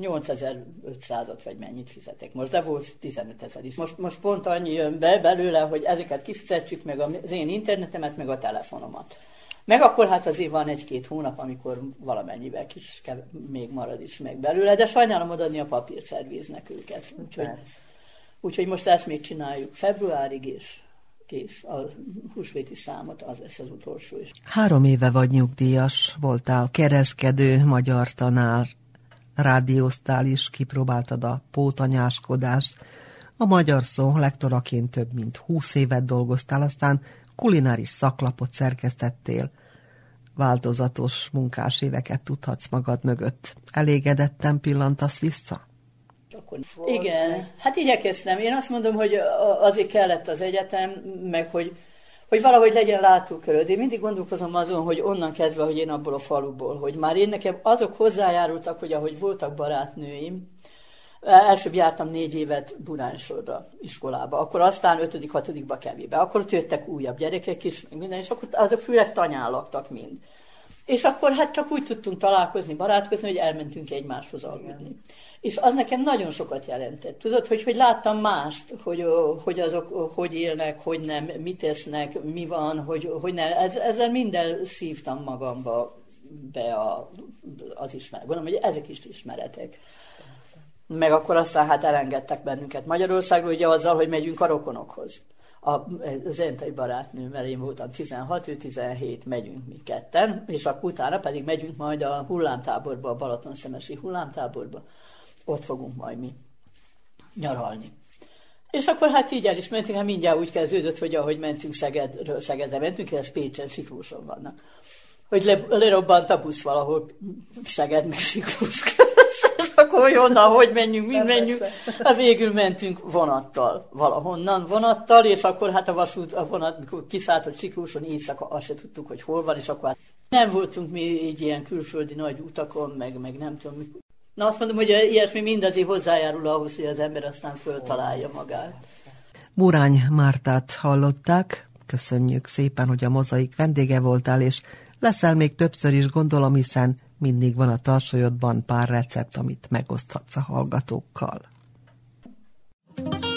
8500-at vagy mennyit fizetek most, de volt 15 ezer is. Most, most pont annyi jön be belőle, hogy ezeket kifizetjük meg az én internetemet, meg a telefonomat. Meg akkor hát azért van egy-két hónap, amikor valamennyivel kis még marad is meg belőle, de sajnálom odaadni a papírszervíznek őket. Úgyhogy, úgyhogy most ezt még csináljuk februárig, és kész. A húsvéti számot az lesz az utolsó is. Három éve vagy nyugdíjas, voltál kereskedő, magyar tanár, rádióztál is, kipróbáltad a pótanyáskodást. A magyar szó lektoraként több mint húsz évet dolgoztál, aztán kulináris szaklapot szerkesztettél. Változatos munkás éveket tudhatsz magad mögött. Elégedetten pillantasz vissza? Akkor... Igen, hát igyekeztem. Én azt mondom, hogy azért kellett az egyetem, meg hogy, hogy valahogy legyen látóköröd. Én mindig gondolkozom azon, hogy onnan kezdve, hogy én abból a faluból, hogy már én nekem azok hozzájárultak, hogy ahogy voltak barátnőim, Elsőbb jártam négy évet Buránsorda iskolába, akkor aztán ötödik, hatodikba kevébe. Akkor ott jöttek újabb gyerekek is, minden, és akkor azok főleg tanyán laktak mind. És akkor hát csak úgy tudtunk találkozni, barátkozni, hogy elmentünk egymáshoz aludni. És az nekem nagyon sokat jelentett. Tudod, hogy, hogy láttam mást, hogy, hogy azok hogy élnek, hogy nem, mit esznek, mi van, hogy, hogy ne, ez, ezzel minden szívtam magamba be a, az ismeret. Gondolom, hogy ezek is ismeretek. Meg akkor aztán hát elengedtek bennünket Magyarországról, ugye azzal, hogy megyünk a rokonokhoz. A, az entai barátnőmmel én voltam 16, ő 17, megyünk mi ketten, és akkor utána pedig megyünk majd a hullámtáborba, a Balaton-szemesi hullámtáborba ott fogunk majd mi nyaralni. És akkor hát így el is mentünk, hát mindjárt úgy kezdődött, hogy ahogy mentünk Szegedről, Szegedre mentünk, ez Pécsen, Siklóson vannak. Hogy le, lerobbant a busz valahol Szeged meg Siklós akkor hogy onnan, hogy menjünk, mi menjünk. Hát végül mentünk vonattal, valahonnan vonattal, és akkor hát a vasút, a vonat, mikor kiszállt a Siklóson éjszaka, azt se tudtuk, hogy hol van, és akkor hát nem voltunk mi így ilyen külföldi nagy utakon, meg, meg nem tudom. Na azt mondom, hogy ilyesmi mindazé hozzájárul ahhoz, hogy az ember aztán föltalálja magát. Murány Mártát hallották, köszönjük szépen, hogy a mozaik vendége voltál, és leszel még többször is gondolom, hiszen mindig van a tarsolyodban pár recept, amit megoszthatsz a hallgatókkal. Ez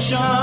akkor